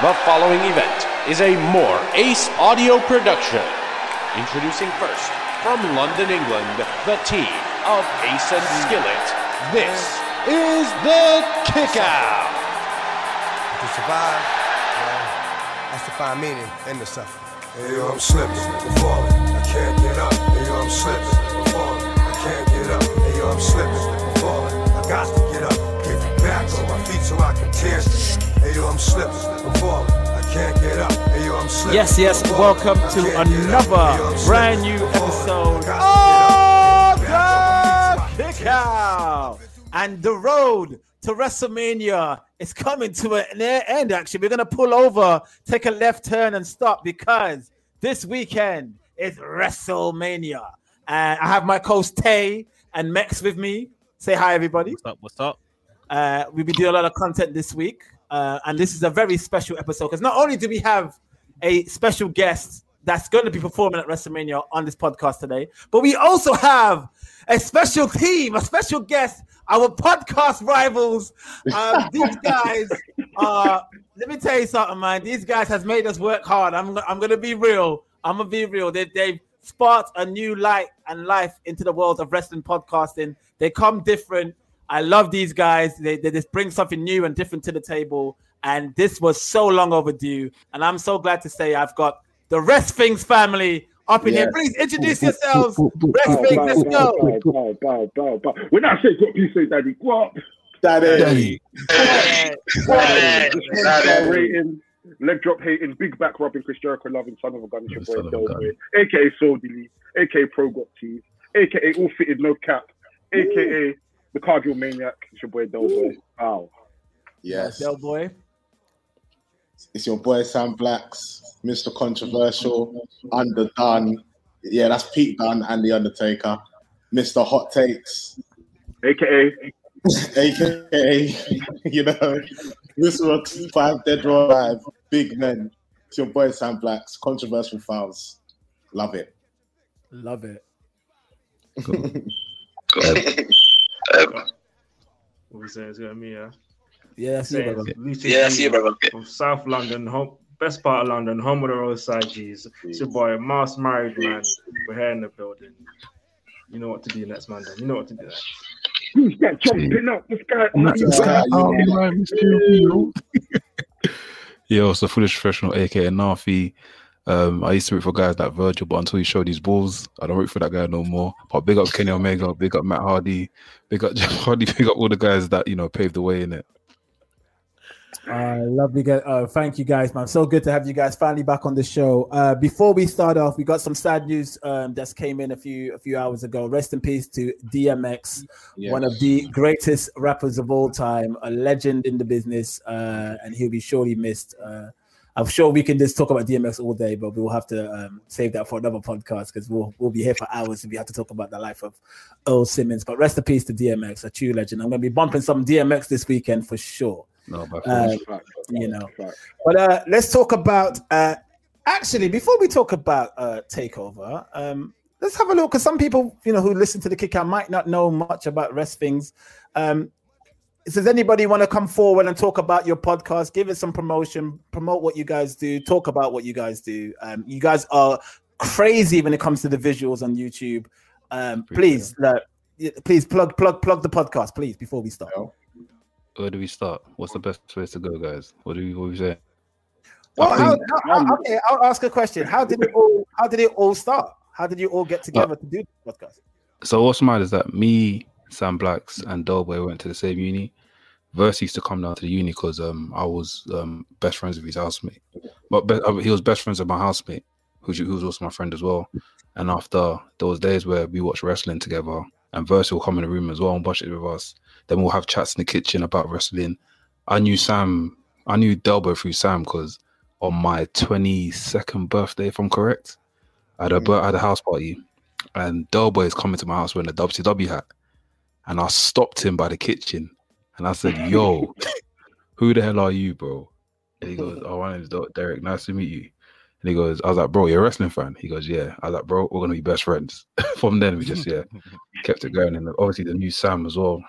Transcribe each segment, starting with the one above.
The following event is a more Ace audio production. Introducing first, from London, England, the team of Ace and Skillet. This is the Kickout. To survive, well, that's to find meaning in the suffering. Hey, yo, I'm slipping, I'm falling, I can't get up. Hey, yo, I'm slipping, I'm falling, I can't get up. Hey, yo, I'm slipping, I'm falling, I got to get up. Get back on my feet so I can tear. Hey, yo, I'm slipping, I'm falling, I can't get up. Hey, yo, I'm slipping. Yes, yes, welcome to can't get up. another Hey, yo, I'm brand new episode of got to get up. the Get back on my feet so I can tear. Kickout. And the road to WrestleMania is coming to an end. Actually, we're gonna pull over, take a left turn, and stop because this weekend is WrestleMania. And I have my co-host Tay and Mex with me. Say hi, everybody. What's up? What's up? Uh, we'll be doing a lot of content this week, uh, and this is a very special episode because not only do we have a special guest that's going to be performing at WrestleMania on this podcast today, but we also have a special team, a special guest, our podcast rivals. Um, these guys are. Let me tell you something, man. These guys has made us work hard. I'm. I'm going to be real. I'm gonna be real. They, they've sparked a new light and life into the world of wrestling podcasting. They come different. I love these guys. They, they just bring something new and different to the table. And this was so long overdue. And I'm so glad to say I've got the Wresthings family up in here. Please introduce yourselves. Wresthings, let's go. Bow, bow, bow, bow. When I say go, please say daddy. Go up. Daddy. Yeah. Star rating, leg drop hating, big back rubbing, Chris Jericho loving, son of a gun, it's your boy of a Del gun. Boy, aka Soul Delete, aka Pro Got Teeth, aka All Fitted No Cap, aka the Cardio Maniac, it's your boy Del Boy. Wow. Yes. Del boy. It's your boy Sam Blacks, Mr. Controversial, Underdone. Yeah, that's Pete Dunne and The Undertaker. Mr. Hot Takes, aka aka, you know, this Mr. Five Dead or Alive, Big Men. It's your boy Sam Blacks, Controversial Files. Love it. Love it. Um, what was it? Is it me? Yeah. Yeah, that's you, Saying brother. Lucy Yeah, I G see you, brother. From South London, home, best part of London, home of the roadside G's. It's your boy, Mass Married Man. We're here in the building. You know what to do next, man. You know what to do next. who's that jumping up? This guy. Yo, it's the foolish professional, aka Nafi. Um, I used to root for guys like Virgil, but until he showed his balls, I don't root for that guy no more. But big up Kenny Omega, big up Matt Hardy, big up Jeff Hardy, big up all the guys that you know paved the way in it. Uh, lovely. Guys. Uh, thank you guys, man. So good to have you guys finally back on the show. Uh, before we start off, we got some sad news um, that's came in a few a few hours ago. Rest in peace to DMX, Yeah. one of the greatest rappers of all time, a legend in the business, uh, and he'll be surely missed. Uh, I'm sure we can just talk about DMX all day, but we'll have to um, save that for another podcast because we'll we'll be here for hours if we have to talk about the life of Earl Simmons. But rest in peace to DMX, a true legend. I'm going to be bumping some DMX this weekend for sure. No, but Uh, you know. But uh, let's talk about uh, actually before we talk about uh, takeover. Um, let's have a look because some people, you know, who listen to the kick out might not know much about Wresthings. Um, does anybody want to come forward and talk about your podcast? Give it some promotion, promote what you guys do, talk about what you guys do. Um, you guys are crazy when it comes to the visuals on YouTube. Um, please, uh, y- please plug, plug, plug the podcast, please, before we start. where do we start? What's the best place to go, guys? What do we what do we say? Well, how, how- how- okay, I'll ask a question. How did it all? How did it all start? How did you all get together to do the podcast? So what's mad is that me, Sam Blacks, and Dolboy went to the same uni. Verse used to come down to the uni because um I was um best friends with his housemate, but be- uh, he was best friends with my housemate, who was also my friend as well. And after those days where we watched wrestling together, and Verse will come in the room as well and watch it with us, then we'll have chats in the kitchen about wrestling. I knew Sam, I knew Delbo through Sam because on my twenty second birthday, if I'm correct, I had a I had a house party, and Delboy is coming to my house wearing a WCW hat. And I stopped him by the kitchen and I said, Yo, who the hell are you, bro? And he goes, Oh, my name's Derek. Nice to meet you. And he goes, I was like, Bro, you're a wrestling fan? He goes, Yeah. I was like, Bro, we're going to be best friends. From then, we just, yeah, kept it going. And obviously, the new Sam as well.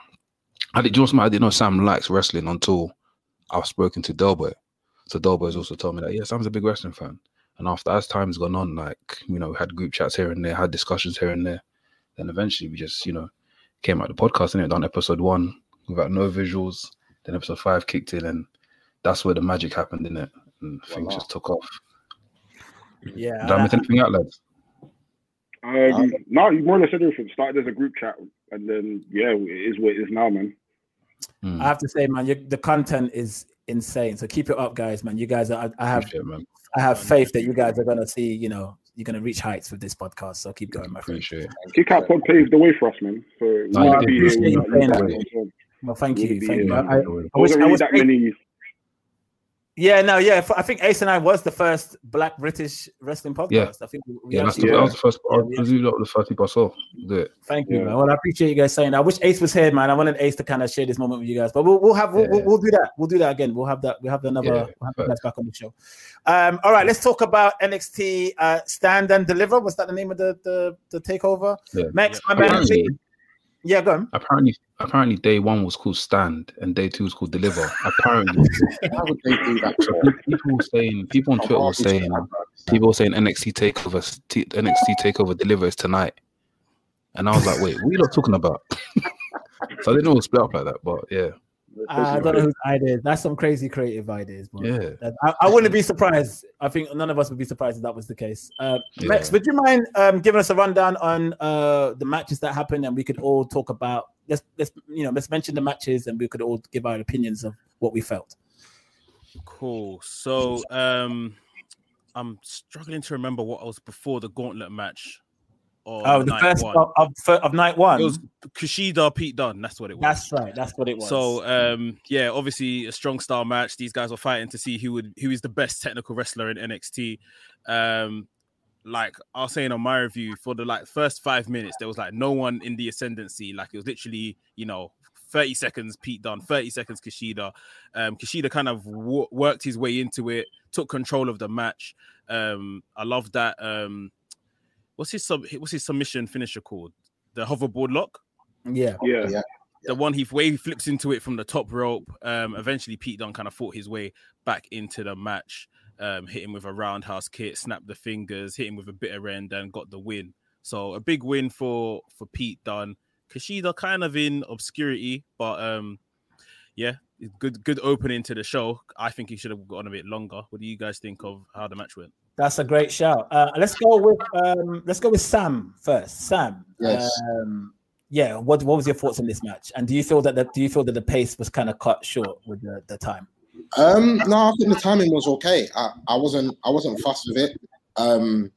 I did, you know. I didn't know Sam likes wrestling until I've spoken to Delboy. So Dolboy's also told me that yeah, Sam's a big wrestling fan. And after as time's gone on, like you know, we had group chats here and there, had discussions here and there. Then eventually we just you know came out the podcast and it done episode one without no visuals. Then episode five kicked in, and that's where the magic happened in it, and things just took off. Yeah. Did I miss anything out, lads? Um, no, you more or less said everything. Started as a group chat, and then yeah, it is what it is now, man. Hmm. I have to say, man, you, the content is insane. So keep it up, guys, man. You guys are. I have. It, man. I have faith that you guys are gonna see. You know, you're gonna reach heights with this podcast. So keep going, my friend. Appreciate it. Kick out pod paved the way for us, man. So we No, wouldn't I be here you without saying you that. guys. Well, thank you, be thank you. I, I, I wish, I really that many. Yeah, no, yeah. I think Ace and I was the first Black British wrestling podcast. Yeah. I think we, we Yeah, that's the, actually that was the first. I Yeah, we presume that was the first people I saw do it. Thank you, Yeah. man. Well, I appreciate you guys saying that. I wish Ace was here, man. I wanted Ace to kind of share this moment with you guys, but we'll, we'll have we'll, we'll, we'll do that. We'll do that again. We'll have that. We'll have another. Yeah, we'll have you back on the show. Um, all right, let's talk about NXT uh, Stand and Deliver. Was that the name of the the, the takeover? Yeah. Max, my man. Yeah, go on. apparently, apparently, day one was called stand and day two was called deliver. Apparently, Why would they do that? people were saying, people on Twitter were saying, people were saying NXT takeover, T- NXT takeover deliver is tonight, and I was like, wait, what are you lot talking about? so I didn't know it was split up like that, but yeah, I don't know whose ideas. That's some crazy creative ideas. But yeah. I, I wouldn't be surprised. I think none of us would be surprised if that was the case. Uh, Yeah. Max, would you mind um, giving us a rundown on uh, the matches that happened, and we could all talk about let's let's you know let's mention the matches, and we could all give our opinions of what we felt. Cool. So um I'm struggling to remember what was before the gauntlet match. Or Oh, the night first one. of, of, of night one. It was Kushida Pete Dunne. That's what it was. that's right. That's what it was. So um yeah, obviously a strong style match. These guys were fighting to see who would who is the best technical wrestler in NXT. Um like I was saying on my review for the like first five minutes, there was like no one in the ascendancy. Like it was literally, you know, 30 seconds Pete Dunne, 30 seconds Kushida. Um Kushida kind of w- worked his way into it, took control of the match. Um I love that um what's his sub what's his submission finisher called? The hoverboard lock yeah, Yeah, the one he way he flips into it from the top rope. Um, eventually Pete Dunne kind of fought his way back into the match, um, hit him with a roundhouse kick, snapped the fingers, hit him with a bitter end, and got the win. So a big win for for Pete Dunne. Kushida kind of in obscurity, but um, yeah, good good opening to the show. I think he should have gone a bit longer. What do you guys think of how the match went? That's a great shout. Uh, let's go with um, let's go with Sam first. Sam, Yes. um, yeah. What what was your thoughts on this match? And do you feel that the, do you feel that the pace was kind of cut short with the, the time? Um, no, I think the timing was okay. I, I wasn't I wasn't fussed with it. Um,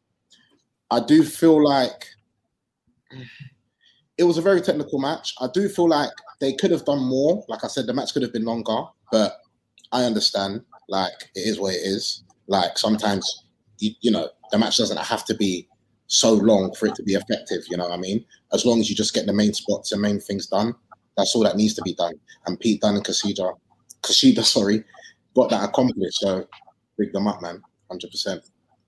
I do feel like it was a very technical match. I do feel like they could have done more. Like I said, the match could have been longer, but I understand. Like it is what it is. Like sometimes you, you know the match doesn't have to be so long for it to be effective. You know what I mean? As long as you just get the main spots and main things done, that's all that needs to be done. And Pete Dunne and Kushida, Kushida, sorry, got that accomplished. So big them up, man. Hundred percent.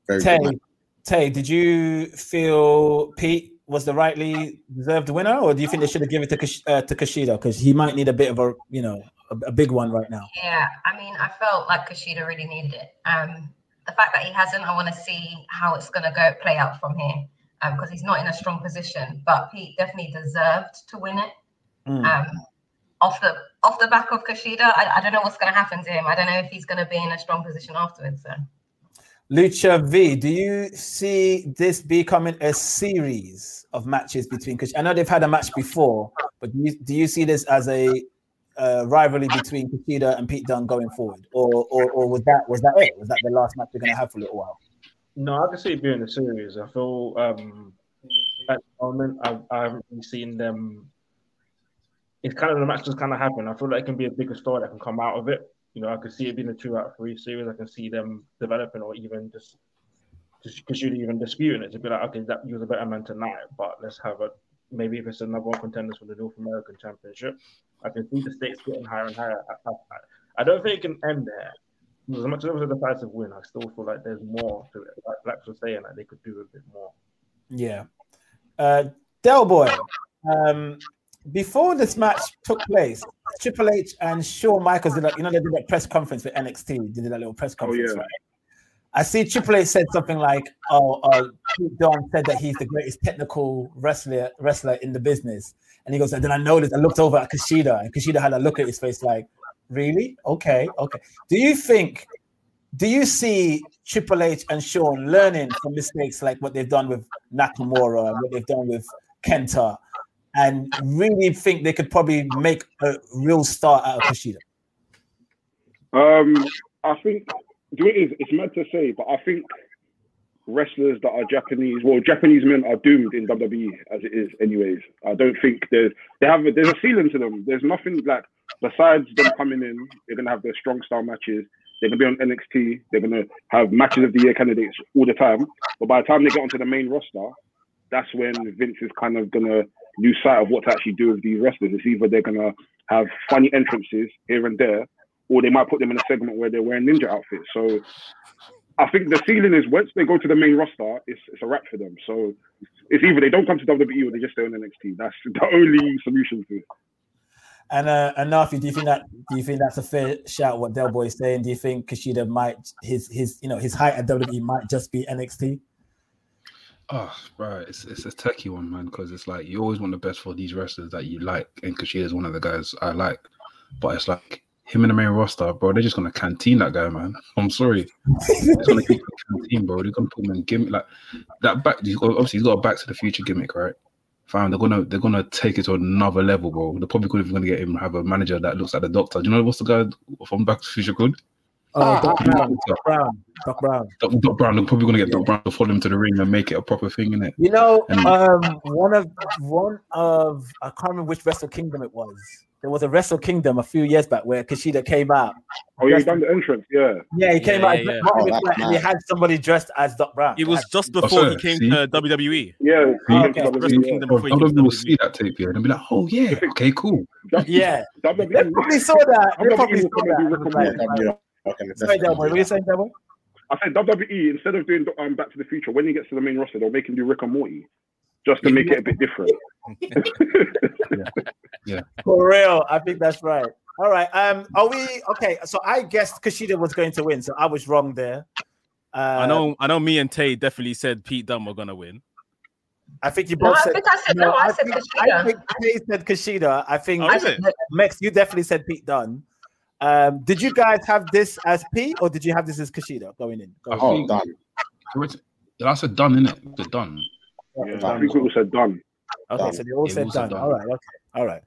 Very Tay, good. Tay, did you feel Pete was the rightly deserved winner, or do you think they should have given it to Kush- uh, to Kushida because he might need a bit of a you know a, a big one right now? Yeah, I mean, I felt like Kushida really needed it. Um, the fact that he hasn't, I want to see how it's going to go play out from here because he's not in a strong position. But Pete definitely deserved to win it. Mm. Um, off the off the back of Kushida, I, I don't know what's going to happen to him. I don't know if he's going to be in a strong position afterwards. So. Lucha V, do you see this becoming a series of matches between? Because I know they've had a match before, but do you, do you see this as a uh, rivalry between Kushida and Pete Dunne going forward, or, or or was that was that it? Was that the last match we're going to have for a little while? No, I can see it being a series. I feel um, at the moment I, I haven't really seen them. It's kind of the match just kind of happened. I feel like it can be a bigger story that can come out of it. You know, I could see it being a two out of three series. I can see them developing or even just just because you'd even disputing it to be like, okay, that you was a better man tonight, but let's have a maybe if it's another one contenders for the North American Championship. I can see the stakes getting higher and higher. I, I, I don't think it can end there. As much as it was a decisive win, I still feel like there's more to it. Like Lex was saying, like they could do a bit more. Yeah. Uh, Del Boy, um, before this match took place, Triple H and Shawn Michaels did like you know they did that press conference with NXT. They did that little press conference, yeah. right? I see Triple H said something like, "Oh, uh, Pete Dunne said that he's the greatest technical wrestler wrestler in the business," and he goes, "And then I noticed. I looked over at Kushida, and Kushida had a look at his face like, really? Okay, okay. Do you think? Do you see Triple H and Shawn learning from mistakes like what they've done with Nakamura and what they've done with Kenta, and really think they could probably make a real start out of Kushida? Um, I think? It's mad to say, but I think wrestlers that are Japanese, well, Japanese men are doomed in WWE as it is, anyways. I don't think there's they have there's a ceiling to them. There's nothing like besides them coming in, they're gonna have their strong style matches. They're gonna be on NXT. They're gonna have matches of the year candidates all the time. But by the time they get onto the main roster, that's when Vince is kind of gonna lose sight of what to actually do with these wrestlers. It's either they're gonna have funny entrances here and there, or they might put them in a segment where they're wearing ninja outfits. So I think the ceiling is once they go to the main roster, it's, it's a wrap for them. So it's either they don't come to WWE or they just stay on NXT. That's the only solution to it. And uh, and Nafi, do you think that do you think that's a fair shout? What Del Boy is saying? Do you think Kushida might his his you know his height at WWE might just be NXT? Oh, right. It's it's a techie one, man, because it's like you always want the best for these wrestlers that you like, and Kushida is one of the guys I like. But it's like him in the main roster, bro. They're just gonna canteen that guy, man. I'm sorry. They're gonna keep him canteen, bro. They're gonna put him in gimmick like that. Back, he's got, obviously, he's got a Back to the Future gimmick, right? Fine, they're gonna they're gonna take it to another level, bro. They're probably gonna, gonna get him have a manager that looks like the Doctor. Do you know what's the guy from Back to the Future called? Oh, Doc Brown, Doc Brown, Doc Brown. Doc, Doc Brown. They're probably gonna get Doc Brown to follow him to the ring and make it a proper thing, innit? You know, And- um, one of one of I can't remember which Wrestle Kingdom it was. There was a Wrestle Kingdom a few years back where Kushida came out. Oh, yeah, he done the entrance, yeah. Yeah, he came Yeah, out yeah, yeah. Oh, that's McFly, and he had somebody dressed as Doc Brown. It was just Oh, before he came see? to WWE. Yeah, Oh, he okay. came Wrestle Kingdom Bro, before he came other to people will see that tape here and they'll be like, "Oh yeah, okay, cool." yeah. yeah. They WWE, probably saw that. They WWE probably will saw probably that. do Rick and like, okay, Sorry, Del Boy. What are you saying, Del Boy? I said WWE instead of doing um, Back to the Future, when he gets to the main roster, they'll make him do Rick and Morty, just to make it a bit different. Yeah. For real, I think that's right. All right. Um, are we okay? So I guessed Kushida was going to win, so I was wrong there. Uh, I know, I know. Me and Tay definitely said Pete Dunne were gonna win. I think you No, both I said. think I said no. I said think, Kushida. I think Tay said Kushida. I think Oh, is it? Mex, you definitely said Pete Dunne. Um, did you guys have this as P or did you have this as Kushida going in? Going Oh, in? Dunne. Yeah, That's a Dunne, innit? The Dunne. Yeah, I think we all said Dunne. Okay, Dunne. so they all Yeah, said all said Dunne. Dunne. All right, okay, all right.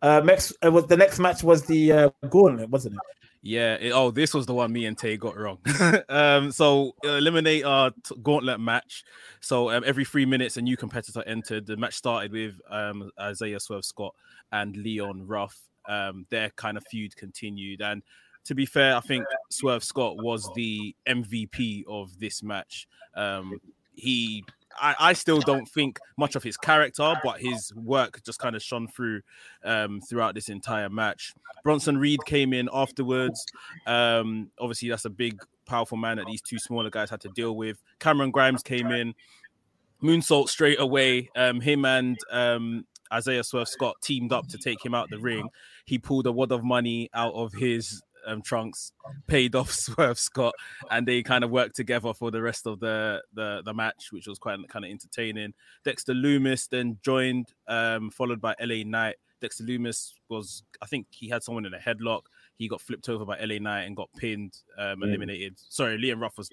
Uh, next, uh, was the next match was the uh, gauntlet, wasn't it? Yeah. it- oh, this was the one me and Tay got wrong. um, so eliminate our t- gauntlet match. So um, every three minutes, a new competitor entered. The match started with um, Isaiah Swerve Scott and Leon Ruff. Um, their kind of feud continued, and to be fair, I think Swerve Scott was the MVP of this match. Um, he, I, I still don't think much of his character, but his work just kind of shone through um, throughout this entire match. Bronson Reed came in afterwards. Um, obviously, that's a big, powerful man that these two smaller guys had to deal with. Cameron Grimes came in, moonsault straight away. Um, him and um, Isaiah Swerve Scott teamed up to take him out the ring. He pulled a wad of money out of his um, trunks, paid off Swerve Scott, and they kind of worked together for the rest of the the, the match, which was quite kind of entertaining. Dexter Lumis then joined, um, followed by LA Knight. Dexter Lumis was, I think, he had someone in a headlock. He got flipped over by LA Knight and got pinned, um, eliminated. Sorry, Leon Ruff was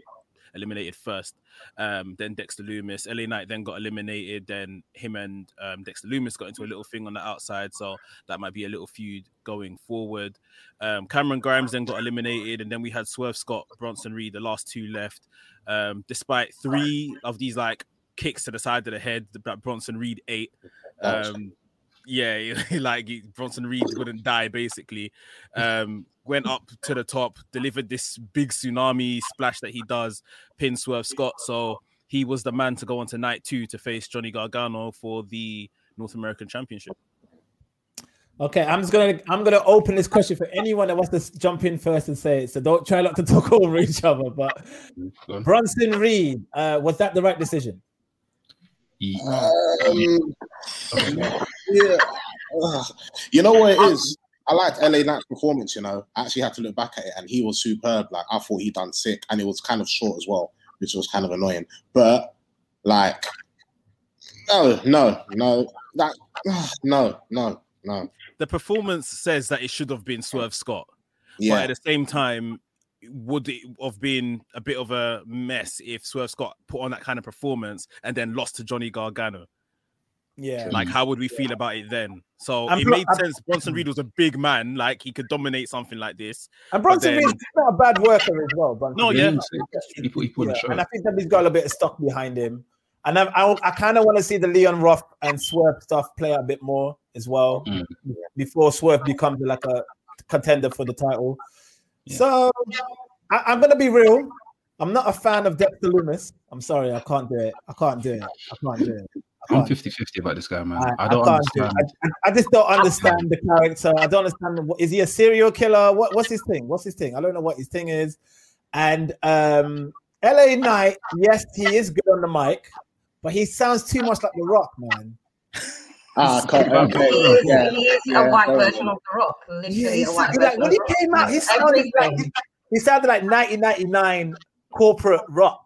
eliminated first. Um, then Dexter Lumis, LA Knight then got eliminated. Then him and um, Dexter Lumis got into a little thing on the outside, so that might be a little feud going forward. Um, Cameron Grimes then got eliminated, and then we had Swerve Scott, Bronson Reed, the last two left. Um, despite three of these like kicks to the side of the head that Bronson Reed ate. Um, yeah, like he- Bronson Reed wouldn't die basically. Um, went up to the top, delivered this big tsunami splash that he does, pin Swerve Scott. So he was the man to go on to night two to face Johnny Gargano for the North American Championship. Okay, I'm just gonna I'm gonna open this question for anyone that wants to jump in first and say it. So don't try not to talk over each other. But Go. Bronson Reed, uh, was that the right decision? Um, Okay. Yeah. ugh. you know what it is. I liked LA Knight's performance. You know, I actually had to look back at it, and he was superb. Like I thought he done sick, and it was kind of short as well, which was kind of annoying. But like, no, no, no, that, no, no, no. The performance says that it should have been Swerve Scott, Yeah. but at the same time, would it have been a bit of a mess if Swerve Scott put on that kind of performance and then lost to Johnny Gargano? Yeah. Like, how would we feel about it then? So And it pl- made and- sense. Bronson Reed was a big man, like he could dominate something like this. And Bronson then- Reed's not a bad worker as well. Bronson No, Reed. yeah. He was sick. He put, he put Yeah, and I think that he's got a little bit of stock behind him. And I, I, I kind of want to see the Leon Ruff and Swerve stuff play a bit more as well Mm. before Swerve becomes like a contender for the title. Yeah. So I, I'm going to be real. I'm not a fan of Dexter Lumis. I'm sorry, I can't do it. I can't do it. I can't do it. I I'm can't. 50 50 about this guy, man. I, I, I don't can't do understand. I, I- I just don't understand the character. I don't understand. What, is he a serial killer? What, what's his thing? What's his thing? I don't know what his thing is. And um, LA Knight, yes, he is good on the mic, but he sounds too much like The Rock, man. ah, okay, okay, He is, yeah. he is yeah, a white version of The Rock. Yeah, Literally he a white sounded like, when he came out, he sounded like he sounded like 1999 corporate rock.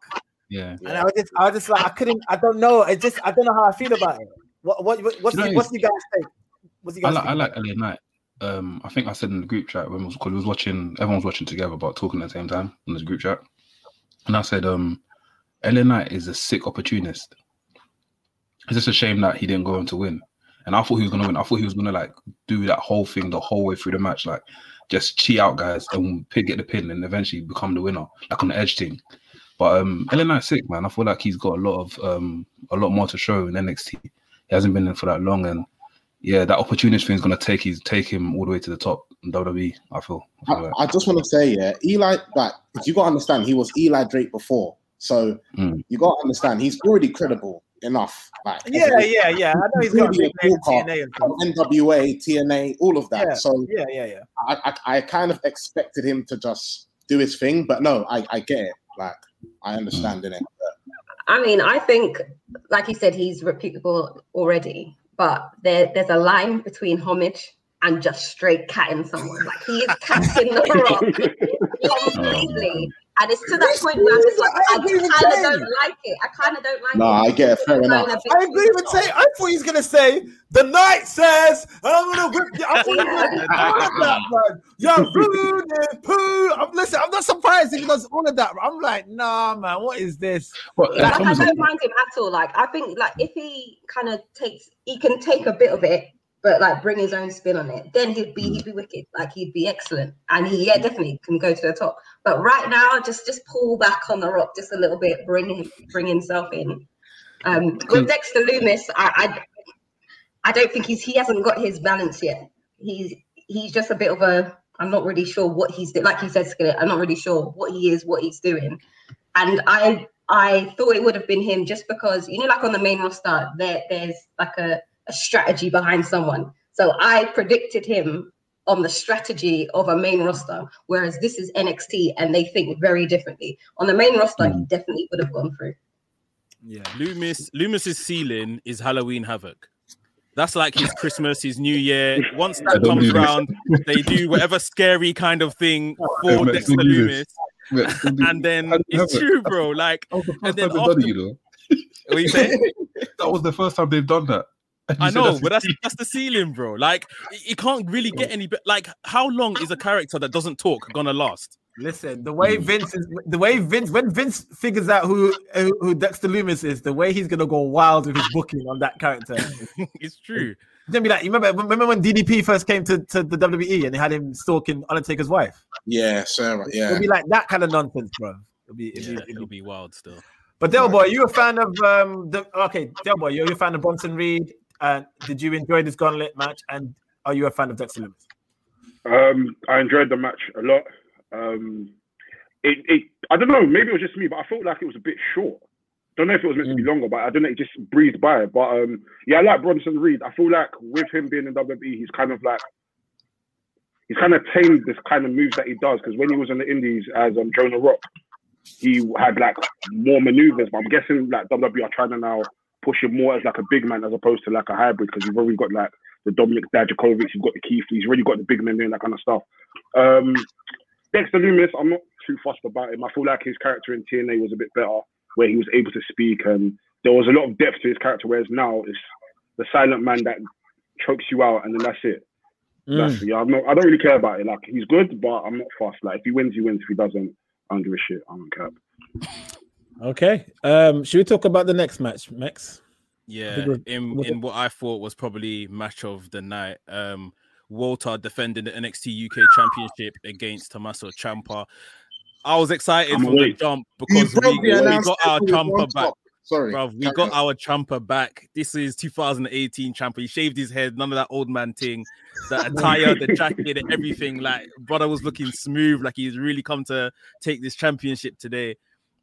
Yeah. And I was just, I was just like, I couldn't, I don't know. It just, I don't know how I feel about it. What, what, what what's, You know, the, what's you guys think? What's you I guys like, I like LA Knight. Um, I think I said in the group chat when we was, we was watching, everyone was watching together, but talking at the same time in this group chat. And I said, um, LA Knight is a sick opportunist. It's just a shame that he didn't go on to win. And I thought he was gonna win. I thought he was gonna like do that whole thing the whole way through the match, like just cheat out guys and pick get the pin and eventually become the winner, like on the edge thing. But um LA Knight's sick, man. I feel like he's got a lot of um a lot more to show in NXT. He hasn't been in for that long and yeah, that opportunity thing is gonna take his take him all the way to the top in WWE. I feel. I feel like. I just want to say, yeah, Eli, like, you got to understand, he was Eli Drake before. So Mm. you got to understand, he's already credible enough. Like, Yeah, yeah, yeah. I know he's got a Really big name in a TNA and from. NWA, TNA, all of that. Yeah. So Yeah, yeah, yeah. I, I, I kind of expected him to just do his thing, but no, I, I get it. Like, I understand in it. I mean, I think, like you said, he's reputable already, but there, there's a line between homage and just straight catting someone. Like he is catting the rock completely. And it's to that point where I'm just like, I I kind of don't like it. I kind of don't like No, it. I get it. Fair enough. going a bit I agree with too Tay. I thought he's gonna say the knight says I'm gonna whip you. I thought he was gonna do all of that, man. Young food and poo. I'm listen. I'm not surprised if he does all of that. I'm like, nah, man. What is this? But, uh, Like, I don't mind him at all. Like I think like if he kind of takes he can take a bit of it, but like bring his own spin on it, then he'd be he'd be wicked. Like he'd be excellent. And he yeah, definitely can go to the top. But right now, just just pull back on the rock just a little bit, bring him bring himself in. Um with Dexter Lumis, I, I I don't think he's he hasn't got his balance yet. He's he's just a bit of a I'm not really sure what he's doing. Like you said, Skillet, I'm not really sure what he is, what he's doing. And I I thought it would have been him just because you know, like on the main roster, there there's like a, a strategy behind someone. So I predicted him on the strategy of a main roster, whereas this is NXT and they think very differently. On the main roster, he hmm. definitely would have gone through. Yeah. Lumis Lumis's ceiling is Halloween Havoc. That's like his Christmas, his New Year. Once that comes around, this. they do whatever scary kind of thing for man, Dexter don't this. Lumis, and then it's Havoc. true, bro. Like, That was the and then time after, you know. what you say? That was the first time they've done that. And you I know, his but that's ceiling. that's the ceiling, bro. Like, it, it can't really get any better. Like, how long is a character that doesn't talk gonna last? Listen, the way Vince is, the way Vince, when Vince figures out who who, who Dexter Lumis is, the way he's gonna go wild with his booking on that character. it's true. He's gonna be like, you remember, remember when DDP first came to, to the WWE and they had him stalking Undertaker's wife? Yeah, Sarah. Yeah. It'll be like that kind of nonsense, bro. It'll be, it'll Yeah, be, it'll it'll be. be wild still. But Del Boy, you a fan of um the okay, Del Boy, you're a fan of Bronson Reed. And did you enjoy this gauntlet match? And are you a fan of Dexter Lumis? Um, I enjoyed the match a lot. Um, it, it, I don't know, maybe it was just me, but I felt like it was a bit short. I Don't know if it was meant to be longer, but I don't know. It just breezed by. But um, yeah, I like Bronson Reed. I feel like with him being in WWE, he's kind of like he's kind of tamed this kind of moves that he does. Because when he was in the Indies as um, Jonah Rock, he had like more maneuvers. But I'm guessing like WWE are trying to now push him more as like a big man as opposed to like a hybrid because you've already got like the Dominic Dijakovic, you've got the Keith, he's already got the big men doing that kind of stuff. Um, Dexter Lumis, I'm not too fussed about him. I feel like his character in TNA was a bit better, where he was able to speak and there was a lot of depth to his character. Whereas now it's the silent man that chokes you out and then that's it. That's, yeah, I'm not. I don't really care about it. Like he's good, but I'm not fussed. Like if he wins, he wins. If he doesn't, I don't give a shit. I don't care. Okay. Um, should we talk about the next match, Max? Yeah, in in what I thought was probably match of the night. Um, Walter defending the NXT UK Championship against Tommaso Ciampa. I was excited I'm from the jump because we, we got our table with one Ciampa back. top. Sorry, Bruv, we got on. our Ciampa back. This is 2018 Ciampa. He shaved his head, none of that old man thing. The attire, the jacket, and everything. Like brother was looking smooth, like he's really come to take this championship today.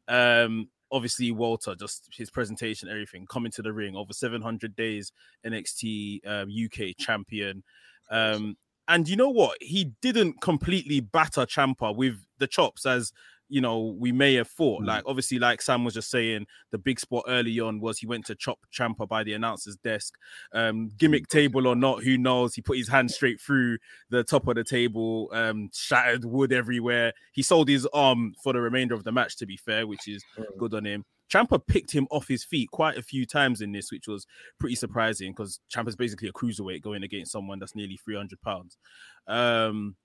Um, obviously Walter, just his presentation, everything, coming to the ring over 700 days NXT um, UK champion. Um, and you know what? He didn't completely batter Ciampa with the chops as you know we may have thought. Like obviously, like Sam was just saying, the big spot early on was he went to chop Ciampa by the announcer's desk. Um, gimmick table or not, who knows? He put his hand straight through the top of the table, um, shattered wood everywhere. He sold his arm for the remainder of the match, to be fair, which is good on him. Ciampa picked him off his feet quite a few times in this, which was pretty surprising because Ciampa's basically a cruiserweight going against someone that's nearly 300 pounds. Um,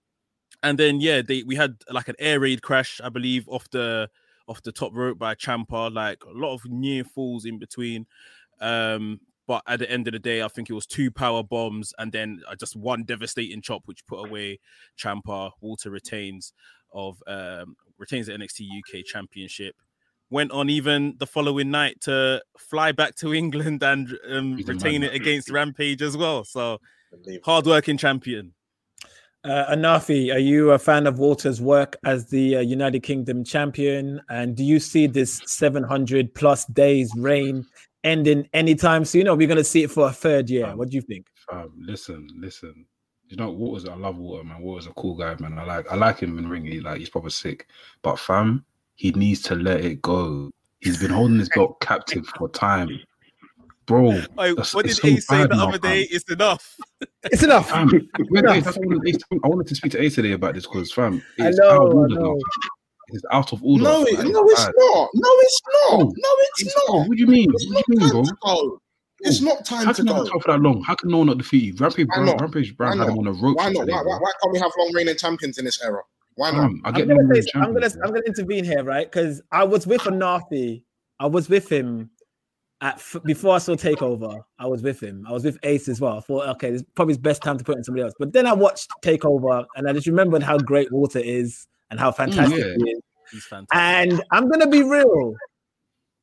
and then yeah, they we had like an air raid crash, I believe, off the off the top rope by Ciampa, like a lot of near falls in between. Um, but at the end of the day, I think it was two power bombs and then uh, just one devastating chop, which put away Ciampa. Walter retains of um, retains the NXT UK Championship. Went on even the following night to fly back to England and um, retain it against Rampage as well. So hardworking champion. Uh, Anafi, are you a fan of Walter's work as the uh, United Kingdom champion? And do you see this 700 plus days reign ending anytime soon? Or are we going to see it for a third year? What do you think? Fam, listen, listen. You know, Waters, I love Water, man. Water's a cool guy, man. I like I like him in ring. He like he's proper sick. But fam, he needs to let it go. He's been holding his belt captive for time. Bro, Like, that's- what did so Ace say the now, other day? fam. It's enough. It's enough. Fam, wait, wait, I, wanted, to speak to Ace today about this because fam, I it's know, out of order now. know. It's out of order. No, like, it, no, it's bad. not. No, it's not. No, it's It's- not. What do you mean? It's What not do you mean, time bro? to go. It's not time How to can you go. not for that long? How can no one not defeat you? Rampage Why Brown. Rampage Brown had him on the rope. Why not? today, Why, why, why can't we have long reigning champions in this era? Why not? Fam, I I'm get gonna, say, I'm gonna I'm gonna intervene here, right? Because I was with Anafi. I was with him at f- before I saw Takeover. I was with him. I was with Ace as well. I thought, okay, this is probably his best time to put in somebody else. But then I watched Takeover, and I just remembered how great Walter is and how fantastic yeah. he is. He's fantastic. And I'm gonna be real.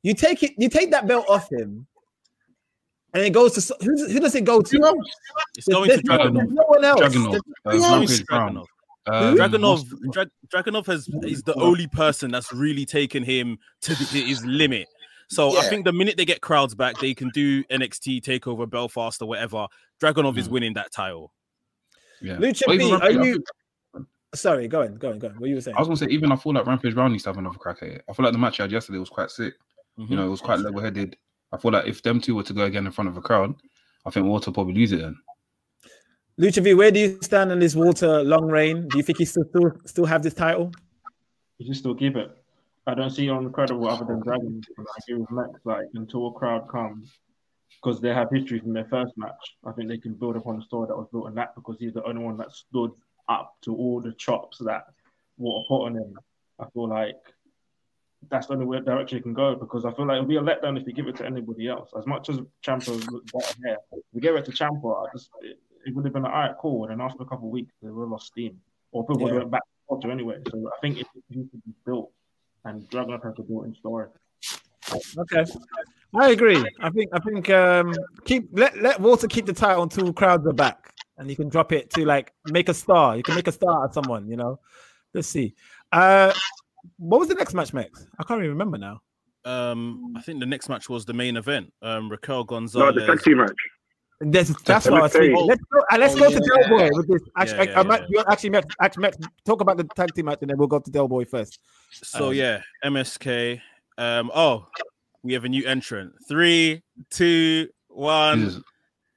You take it, you take that belt off him, and it goes to so- who, who does it go to? Who else? It's going to There's no- Dragunov. there's no one else. Dragunov, There's- uh, It's going to Rampage Brown. Dragunov. Um, Dragunov, Dra- Dragunov has is the only person that's really taken him to the, his limit. So I think the minute they get crowds back, they can do NXT takeover Belfast or whatever. Dragunov is Mm. winning that title. Yeah. Lucha But B, are Rampage- I you? think- Sorry, go on, go on, go on. What are you were saying? I was gonna say, even I feel like Rampage Brown needs to have another crack at it. I feel like the match I had yesterday was quite sick. Mhm. You know, it was quite level headed. I feel like if them two were to go again in front of a crowd, I think Walter probably lose it then. Lucha V, where do you stand on this Walter long reign? Do you think he still still, still have this title? He should still keep it. I don't see on credible other than Dragon. I agree with Max. Like until a crowd comes, because they have history from their first match. I think they can build upon the story that was built on that because he's the only one that stood up to all the chops that Water put on him. I feel like that's the only way direction it can go because I feel like it'll be a letdown if you give it to anybody else. As much as Ciampa looked better here, we give it to Ciampa, I just it, it would have been all right, cool. And then after a couple of weeks, they would have lost steam, or people would Yeah. have went back to anyway. So I think it needs to be built, and Dragunov has to build in story. Okay, I agree. I think I think um keep let let Walter keep the title until crowds are back, and you can drop it to like make a star. You can make a star at someone. You know, let's see. Uh, what was the next match, Max? I can't even remember now. Um, I think the next match was the main event. Um, Raquel No, Gonzalez. the tag team match. That's that's what I was MXA. thinking. Let's go. Uh, let's Oh, go to yeah. Del Boy with this. Actually, Yeah, I, I yeah, might, you actually, Max, actually, Max, talk about the tag team match, and then we'll go to Del Boy first. So Um, yeah, MSK. Um, oh, we have a new entrant. Three, two, one. Jesus.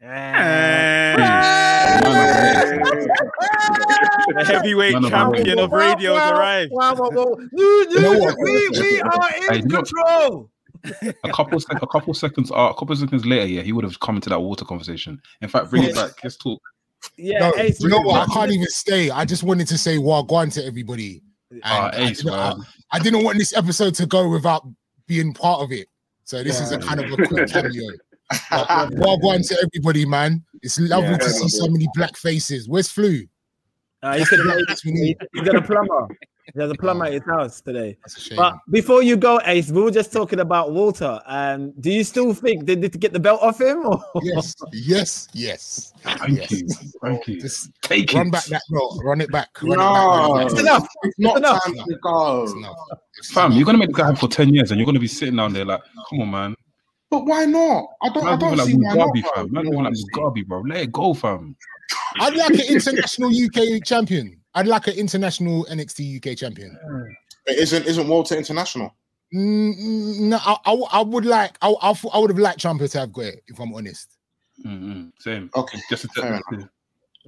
The heavyweight Man of champion my of radio has arrived. Wow, wow, wow. We are in control. A couple sec- a couple seconds uh, a couple seconds later, yeah, he would have come into that water conversation. In fact, bring it back. Let's talk. Yeah, No, Ace, you know what? I can't even stay. I just wanted to say wagwan to everybody. And Ah, I, Ace, didn't, I, man. I didn't want this episode to go without being part of it. So this is a kind of a quick cameo. Wagwan to everybody, man. It's lovely Yeah, to see so many black faces. Where's Flu? Uh, he, could, That's we he, he got a plumber. He has a plumber oh. at his house today. That's a shame. But before you go, Ace, we were just talking about Walter. And um, do you still think they need to get the belt off him? Or? yes, yes, yes. Thank yes. you. Thank you. Just Take run it. back that belt. Run it back. Run No, it It's back. enough. it's not enough. time to go. It's enough. It's Fam, enough. you're gonna make the guy for 10 years and you're gonna be sitting down there like, come on, man. But why not? I don't. I don't moving like see why not. Mugabe, bro. fam. Man, You moving know like Mugabe, bro. Let it go, fam. I'd like an international UK champion. I'd like an international NXT UK champion. But isn't isn't Walter international? Mm, no, I, I, I would like. I, I, I would have liked Champa to have got it, if I'm honest. Mm-hmm. Same. Okay, Just to fair tell.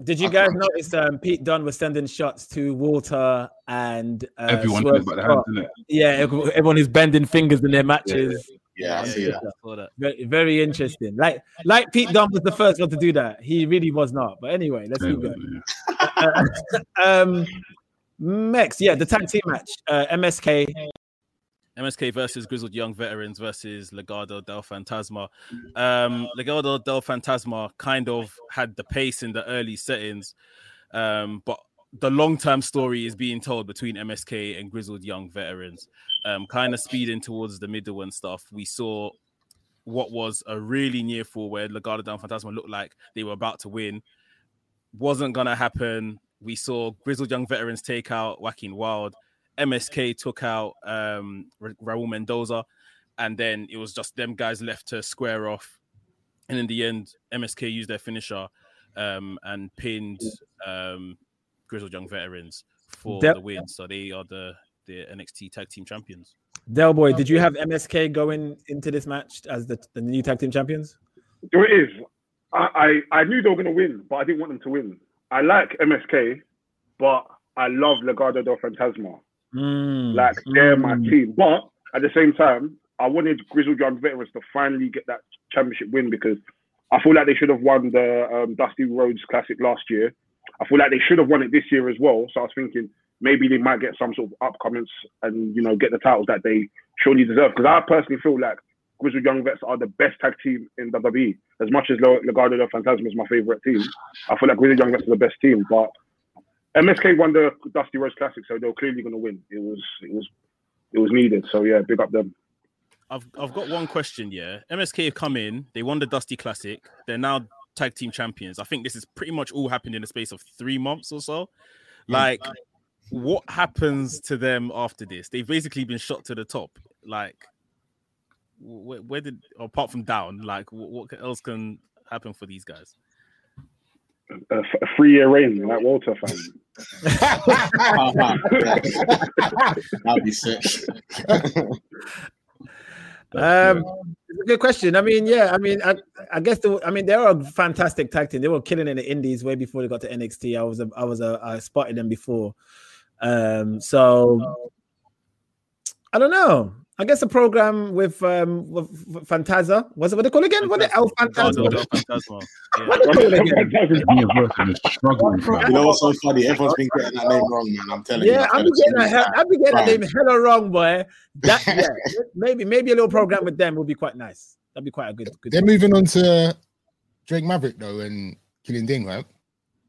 Did you guys notice um, Pete Dunne was sending shots to Walter and uh, everyone Swerve about the hands, isn't it? Yeah, everyone who's bending fingers in their matches. Yeah, I see that. That. Very, very interesting. Like, like Pete Dunne was the first one to do that. He really was not. But anyway, let's keep going. um, next, yeah, the tag team match. Uh, MSK. MSK versus Grizzled Young Veterans versus Legado del Fantasma. Um, Legado del Fantasma kind of had the pace in the early settings, um, but the long term story is being told between MSK and Grizzled Young Veterans. Um, kind of speeding towards the middle and stuff. We saw what was a really near fall where Legado del Fantasma looked like they were about to win. Wasn't gonna happen. We saw Grizzled Young Veterans take out Joaquin Wild. MSK took out um, Raul Mendoza, and then it was just them guys left to square off. And in the end, MSK used their finisher um, and pinned um, Grizzled Young Veterans for Del- the win. So they are the the NXT Tag Team Champions. Del Boy, did you have MSK going into this match as the, the new tag team champions? So it is. I, I, I knew they were going to win, but I didn't want them to win. I like MSK, but I love Legado del Fantasma. Mm, Like they're my mm. team. But at the same time, I wanted Grizzled Young Veterans to finally get that championship win because I feel like they should have won the um, Dusty Rhodes Classic last year. I feel like they should have won it this year as well. So I was thinking maybe they might get some sort of upcomings and you know get the titles that they surely deserve. Because I personally feel like Grizzled Young Vets are the best tag team in WWE. As much as Le- Legado del Fantasma is my favorite team, I feel like Grizzled Young Vets are the best team. But MSK won the Dusty Rhodes Classic, so they were clearly going to win. It was it was it was needed. So yeah, big up them. I've I've got one question. Yeah, MSK have come in. They won the Dusty Classic. They're now tag team champions. I think this is pretty much all happened in the space of three months or so. Hmm. Like, what happens to them after this? They've basically been shot to the top. Like, where, where did apart from down? Like, what, what else can happen for these guys? A, f- a three year reign, like Walter fan. That'd be sick. Um, it's a good question. I mean, yeah, I mean, I, I guess the, I mean, they are a fantastic tag team. They were killing in the Indies way before they got to NXT. I was, a, I was, a, I spotted them before. Um, so I don't know. I guess a program with um with with Fantaza. What's it what they call it again? What the El Legado del Fantasma? Fantasma. Yeah. What they call it again? Me and Burton is struggling, You know what's so funny? Everyone's been getting that name wrong, man. I'm telling you. Yeah, I'm getting that. hell- I'm getting that name hella wrong, boy. That yeah, maybe maybe a little program with them would be quite nice. That'd be quite a good good. They're moving on to Drake Maverick though and Killian Dain, right?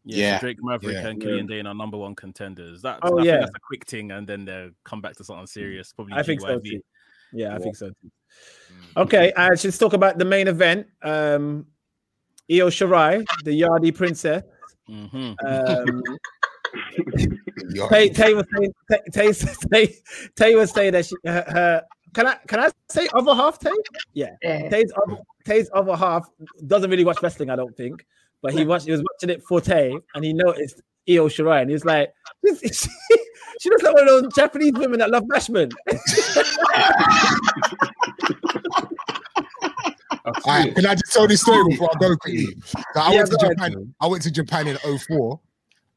Yeah, Yeah. Drake Maverick Yeah. and Killian Dain are number one contenders. That, Oh, I yeah. think that's a quick thing, and then they'll come back to something serious. Probably I think so too. Yeah, I think so too. Okay, uh, let's talk about the main event. Um, Io Shirai, the Yardi princess. Mhm. Um, Yeah. Tay, Tay was saying, Tay, Tay, Tay, Tay was saying that she, her, her, can I can I say other half Tay? Yeah, Yeah. Tay's other, Tay's other half doesn't really watch wrestling, I don't think, but he watched he was watching it for Tay, and he noticed Io Shirai, and he was like, "This- she, she looks like one of those Japanese women that love bashment. All right, can I just tell this story before I go quickly? So I Yeah, went to go ahead. Japan. I went to Japan in 04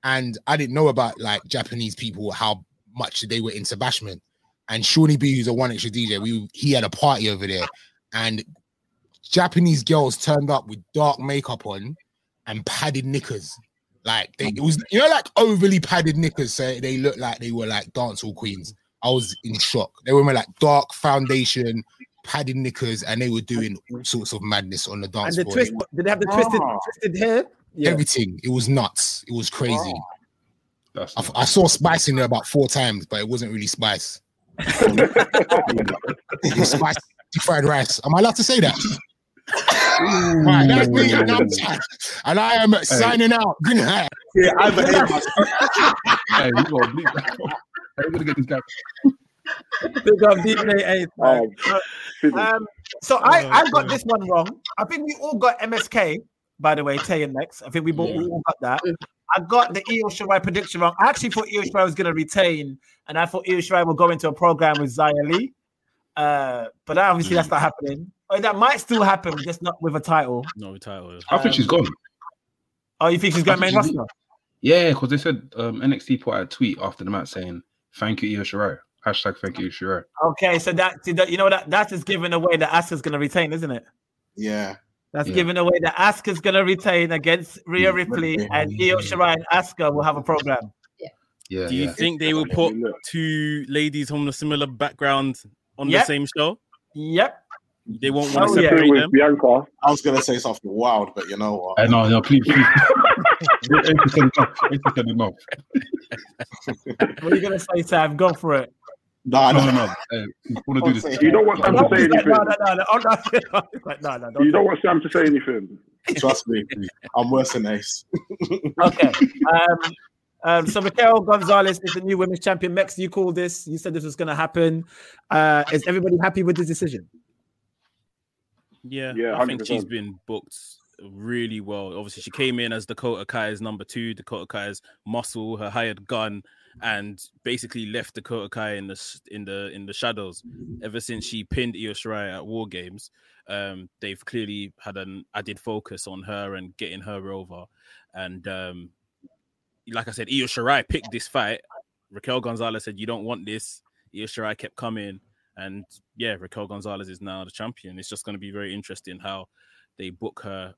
and I didn't know about like Japanese people how much they were into bashment. And Seani B, who's a 1Xtra DJ, we he had a party over there, and Japanese girls turned up with dark makeup on and padded knickers. Like they, it was, you know, like overly padded knickers, so they looked like they were like dancehall queens. I was in shock. They were wearing like dark foundation, padded knickers, and they were doing all sorts of madness on the dance And dance the floor. twist, did they have the twisted, Ah. twisted hair? Yeah. Everything. It was nuts. It was crazy. That's I, I saw spice in there about four times, but it wasn't really spice. it was spicy fried rice. Am I allowed to say that? right, that's me, and I'm and I am signing out. Good night. Yeah, I behave hey, you gotta bleep that. Hey, we're gonna get this guy. Big up DJ Ace. Um, so I, I got this one wrong. I think we all got MSK, by the way, Tay and Lex. I think we, both, we all got that. I got the Io Shirai prediction wrong. I actually thought Io Shirai was going to retain, and I thought Io Shirai would go into a program with Xia Li. Uh, but obviously that's not happening. Or that might still happen, just not with a title. No title. I think she's gone. Oh, you think she's going I main she's- roster? Yeah, because they said um, NXT put out a tweet after the match saying "Thank you, Io Shirai." Hashtag Thank you, Io Shirai. Okay, so that, see, that you know that that is giving away that Asuka's going to retain, isn't it? Yeah. That's Yeah. giving away that Asuka's going to retain against Rhea Ripley, and Io Shirai and Asuka will have a program. Yeah, Do you yeah. think they will put two ladies from a similar background on Yep. the same show? Yep. They won't Oh, want to yeah. separate with them. Bianca. I was gonna say something wild, but you know what? Uh, no, no, please, please. Eight percent enough. Eight percent enough. What are you going to say, Sam? Go for it. No, No, no, no, no. Hey, we want to do this. You don't want Sam to say anything. no, no, no, no, oh, no, He's like, no, no, don't You don't want Sam to say anything. Trust me, I'm worse than Ace. Okay. Um, um, so Raquel Gonzalez is the new women's champion. Mex, you called this. You said this was going to happen. Uh, is everybody happy with this decision? Yeah, Yeah, I think 100%. she's been booked really well. Obviously, she came in as Dakota Kai's number two, Dakota Kai's muscle, her hired gun, and basically left Dakota Kai in the in the in the shadows. Ever since she pinned Io Shirai at War Games, um, they've clearly had an added focus on her and getting her over. And um, like I said, Io Shirai picked this fight. Raquel Gonzalez said, "You don't want this." Io Shirai kept coming, and yeah, Raquel Gonzalez is now the champion. It's just going to be very interesting how they book her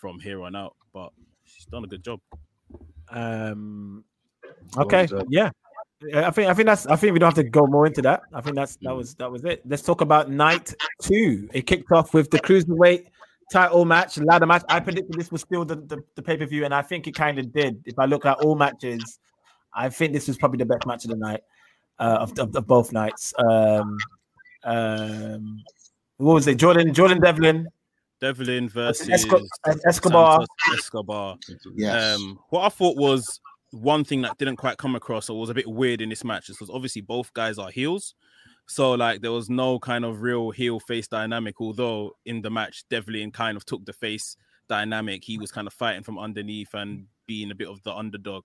from here on out. But she's done a good job. Um, okay, yeah. Uh, I think I think that's I think we don't have to go more into that. I think that's that was that was it. Let's talk about night two. It kicked off with the cruiserweight title match, ladder match. I predicted this was still the, the, the pay-per-view, and I think it kind of did. If I look at all matches, I think this was probably the best match of the night, uh, of, of, of both nights. Um, um, what was it? Jordan Jordan Devlin Devlin versus Esco- Escobar. Santos Escobar. Yes. Um, what I thought was one thing that didn't quite come across or was a bit weird in this match is because obviously both guys are heels. So like there was no kind of real heel face dynamic, although in the match Devlin kind of took the face dynamic. He was kind of fighting from underneath and being a bit of the underdog.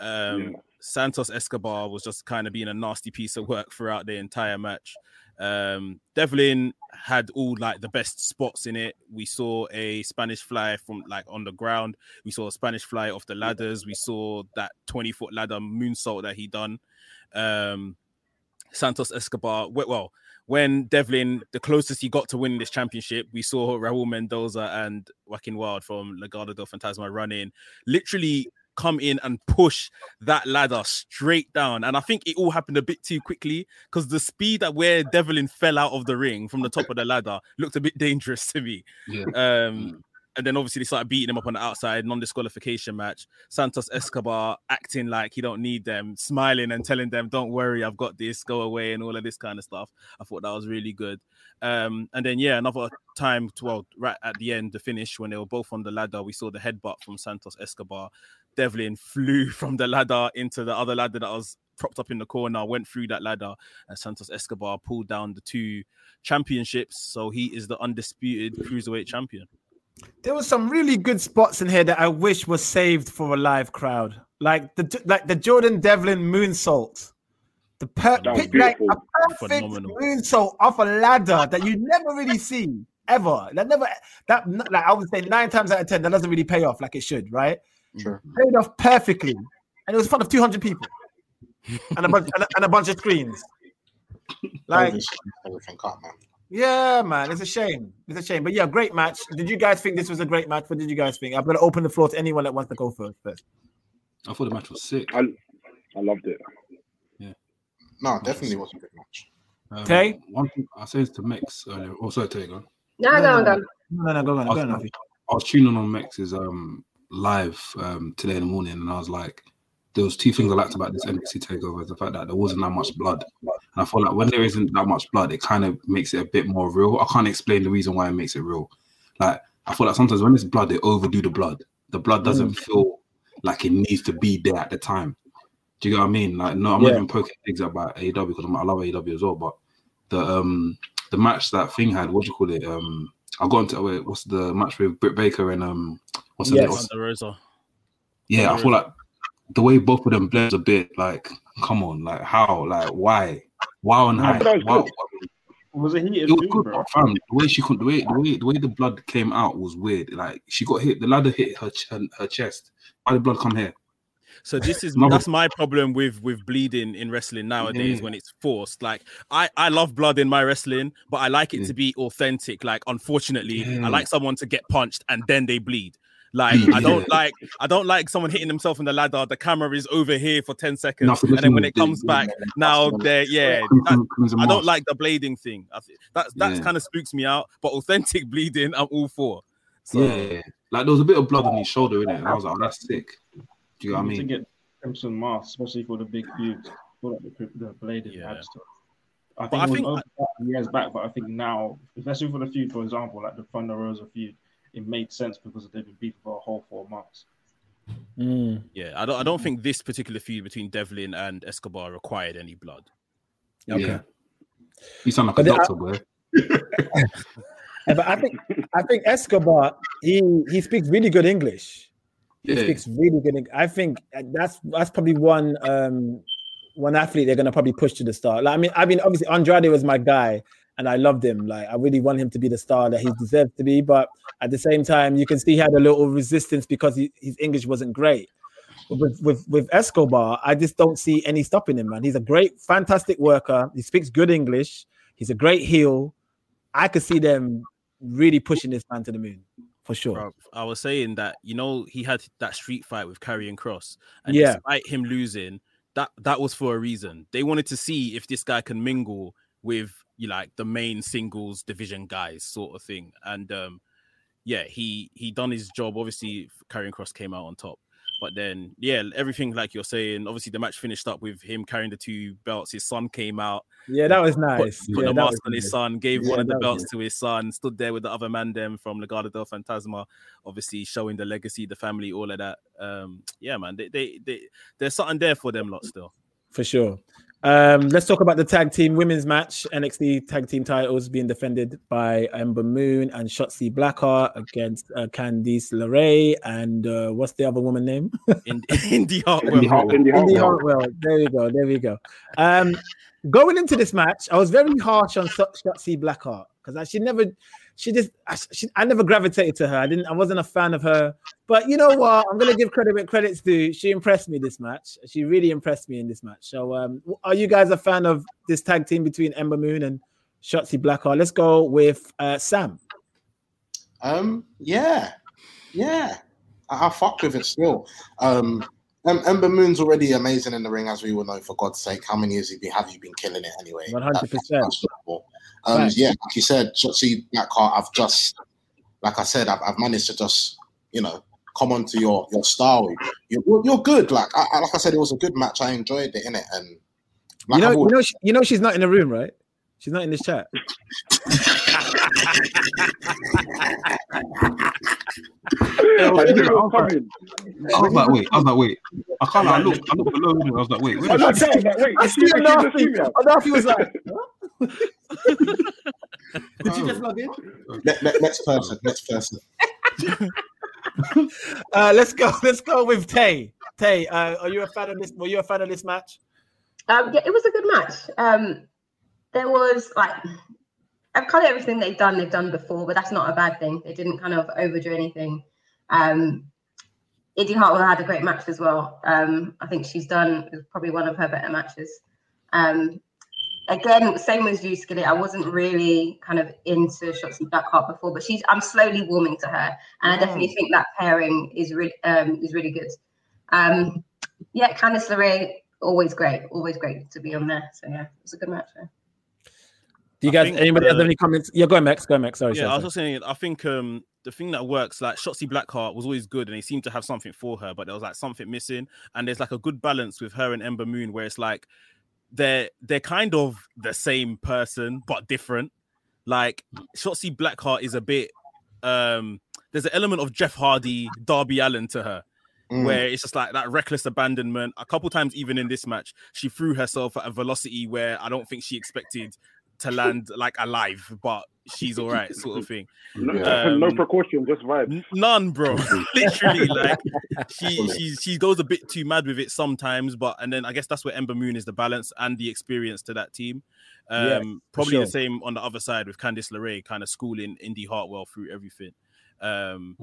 Um Yeah. Santos Escobar was just kind of being a nasty piece of work throughout the entire match. Um, Devlin had all like the best spots in it. We saw a Spanish fly from like on the ground. We saw a Spanish fly off the ladders. We saw that 20 foot ladder moonsault that he done. Um, Santos Escobar, well, when Devlin, the closest he got to winning this championship, we saw Raul Mendoza and Joaquin Wilde from Legado del Fantasma running literally come in and push that ladder straight down. And I think it all happened a bit too quickly because the speed at where Devlin fell out of the ring from the top of the ladder looked a bit dangerous to me. Yeah. Um, and then obviously they started beating him up on the outside, non-disqualification match. Santos Escobar acting like he don't need them, smiling and telling them, "Don't worry, I've got this. Go away," and all of this kind of stuff. I thought that was really good. Um, and then yeah, another time, to, well, right at the end, the finish when they were both on the ladder, we saw the headbutt from Santos Escobar. Devlin flew from the ladder into the other ladder that was propped up in the corner, went through that ladder, and Santos Escobar pulled down the two championships. So he is the undisputed cruiserweight champion. There was some really good spots in here that I wish was saved for a live crowd, like the like the Jordan Devlin moonsault, the per- That was pick- like beautiful. a perfect Phenomenal. moonsault off a ladder that you never really see. ever. That never that like I would say nine times out of ten that doesn't really pay off like it should, right? Sure. Paid off perfectly, and it was in front of two hundred people and a bunch and a, and a bunch of screens. Like everything cut, man. yeah, man, it's a shame. It's a shame, but yeah, great match. Did you guys think this was a great match? What did you guys think? I'm gonna open the floor to anyone that wants to go first. first. I thought the match was sick. I, I loved it. Yeah. No, definitely was a good match. Um, Tay? One thing I said to Mex earlier. Oh, sorry, Tay, go on. No, go on, go on. No, no, go on, go on. I Nafi. I was tuning on Mex's um live um today in the morning, and I was like, there was two things I liked about this NXT takeover: the fact that there wasn't that much blood, and I feel like when there isn't that much blood, it kind of makes it a bit more real. I can't explain the reason why it makes it real. Like I feel like sometimes when it's blood, they overdo the blood. The blood doesn't Mm. feel like it needs to be there at the time. Do you get what I mean? Like, no, I'm Yeah. not even poking things about AEW because I'm- I love AEW as well, but the um the match that thing had, what do you call it? Um, I got into wait, what's the match with Britt Baker and um, what's the Yes. what's- Rosa. yeah, I feel Rosa. like the way both of them blend a bit like, come on, like how, like why, wow and I high, thought that was It was a heated It was dude, good, bro. fam, the way she could, the way, the way, the way the blood came out was weird. Like she got hit, the ladder hit her ch- her, her chest. Why did blood come here? So this is No, that's my problem with with bleeding in wrestling nowadays Yeah. when it's forced. Like I I love blood in my wrestling, but I like it Yeah. to be authentic. Like unfortunately, Yeah. I mm. like someone to get punched and then they bleed. Like I mm. don't like I don't like someone hitting themselves in the ladder. The camera is over here for ten seconds, Nothing and then when it comes yeah, back, now they're yeah. that- I don't like the blading thing. I think that that Yeah. kind of spooks me out. But authentic bleeding, I'm all for. So Yeah, like there was a bit of blood on his shoulder in it, and I was like, oh, that's sick. Do you know what I mean? to get Crimson Mask, especially for the big feuds. I feel like the, the bladed Yeah. adds to it. I But think I think- over years back, but I think now, especially for the feud, for example, like the Thunder Rosa feud, it made sense because they've been beefing for a whole four months. Mm. yeah, I don't I don't think this particular feud between Devlin and Escobar required any blood. Okay. Yeah. You sound like But a then I- doctor, boy. But I think I think Escobar he he speaks really good English. He Yeah. speaks really good. Eng- I think that's that's probably one um one athlete they're gonna probably push to the star. Like I mean, I mean, obviously Andrade was my guy, and I loved him. Like I really want him to be the star that he deserves to be. But at the same time, you can see he had a little resistance because he, his English wasn't great. But with with with Escobar, I just don't see any stopping him, man. He's a great, fantastic worker. He speaks good English. He's a great heel. I could see them really pushing this man to the moon for sure. Bruv, I was saying that you know he had that street fight with Karrion Cross, and Yeah. despite him losing, that that was for a reason. They wanted to see if this guy can mingle with you like the main singles division guys, sort of thing. And um, yeah, he he done his job. Obviously, Karrion Cross came out on top. But then, yeah, everything like you're saying. Obviously, the match finished up with him carrying the two belts. His son came out, Yeah, that was nice. put yeah, the mask on his son, gave Yeah, one of the belts to his son, stood there with the other man them from Legado del Fantasma, obviously showing the legacy, the family, all of that. Um, yeah, man, they, they, they there's something there for them lot still. for sure. Um, let's talk about the tag team women's match. NXT tag team titles being defended by Ember Moon and Shotzi Blackheart against uh, Candice LeRae and uh, what's the other woman name? In in the art, Indy Hart- Indy Indy Hartwell. Hartwell. There we go. There we go. Um, going into this match, I was very harsh on Shot- Shotzi Blackheart because she never, she just, I, she, I never gravitated to her. I didn't, I wasn't a fan of her. But you know what? I'm gonna give credit where credit's due. She impressed me this match. She really impressed me in this match. So, um, are you guys a fan of this tag team between Ember Moon and Shotzi Blackheart? Let's go with uh, Sam. Um, yeah, yeah, I, I fuck with it still. Um, em- Ember Moon's already amazing in the ring, as we all know. For God's sake, how many years have you been, have you been killing it anyway? 100%. That- that's football. Um, Right. yeah, like you said, Shotzi Blackheart. I've just, like I said, I've, I've managed to just, you know, come onto your your style. You're, you're good. Like I, I- like I said, it was a good match. I enjoyed it in it, and like you know, I've you know, she, you know, she's not in the room, right? She's not in this chat. I didn't know it was coming. I was like, wait, I was like, wait. I can't. I looked, I looked below him. I was like, wait, wait. I was like, wait, I see she- a is she the nasty. female? A nasty was like, Did you just log in? Ne- ne- next person, next person. Uh, let's go. Let's go with Tay. Tay, uh, are you a fan of this? Were you a fan of this match? Um, yeah, it was a good match. Um, there was like I've kind of everything they've done, they've done before, but that's not a bad thing. They didn't kind of overdo anything. Um, Indy Hartwell had a great match as well. Um, I think she's done probably one of her better matches. Um, again, same as you, Skillet. I wasn't really kind of into Shotzi Blackheart before, but she's I'm slowly warming to her, and I definitely think that pairing is really um, is really good. Um, yeah, Candice LeRae, always great, always great to be on there. So yeah, it was a good match. Yeah. Do you guys? think, anybody have uh, any comments? Yeah, go ahead, Max. Go ahead, Max. Sorry, yeah, I was sorry. just saying. I think um the thing that works, like Shotzi Blackheart, was always good, and they seemed to have something for her, but there was like something missing, and there's like a good balance with her and Ember Moon, where it's like they're they're kind of the same person but different. Like Shotzi Blackheart is a bit um there's an element of Jeff Hardy, Darby Allin to her. Mm. Where it's just like that reckless abandonment. A couple times, even in this match, she threw herself at a velocity where I don't think she expected to land like alive, but she's all right, sort of thing. No, Um, no precaution, just vibes. None, bro. Literally, like she she she goes a bit too mad with it sometimes, but and then I guess that's where Ember Moon is the balance and the experience to that team. Um, Yeah, probably sure. the same on the other side with Candice LeRae, kind of schooling Indy Hartwell through everything. Um,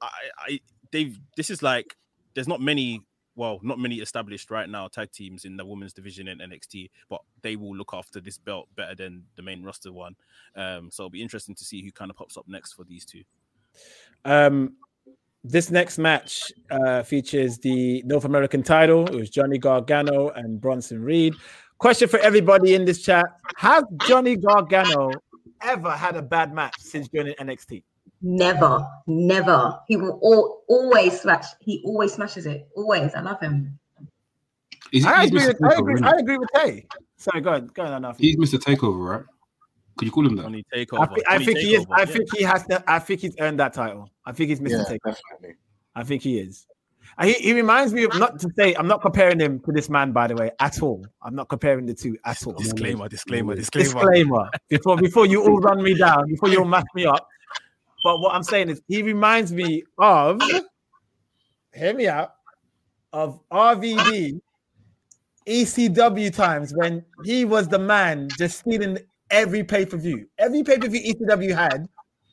I, I they've this is like there's not many well not many established right now tag teams in the women's division in NXT, but they will look after this belt better than the main roster one. Um, so it'll be interesting to see who kind of pops up next for these two. Um, this next match uh, features the North American title. It was Johnny Gargano and Bronson Reed. Question for everybody in this chat: Has Johnny Gargano ever had a bad match since joining NXT? Never, never. He will all, always smash. He always smashes it. Always. I love him. He's, I he's agree, Mr. with, I, agree, I agree with Tay. Sorry, go ahead. Go ahead, enough. He's Mr. Takeover, right? Could you call him that? Johnny I, Takeover. thi- I Johnny think he is. Takeover, I yeah. think he has to. I think he's earned that title. I think he's Mr. Yeah, Takeover. definitely. I think he is. He, he reminds me of not to say I'm not comparing him to this man, by the way, at all. I'm not comparing the two at all. Disclaimer, disclaimer, disclaimer. Disclaimer. Before before you all run me down, before you all mash me up. But what I'm saying is he reminds me of hear me out of RVD ECW times when he was the man just stealing every pay-per-view. Every pay-per-view ECW had,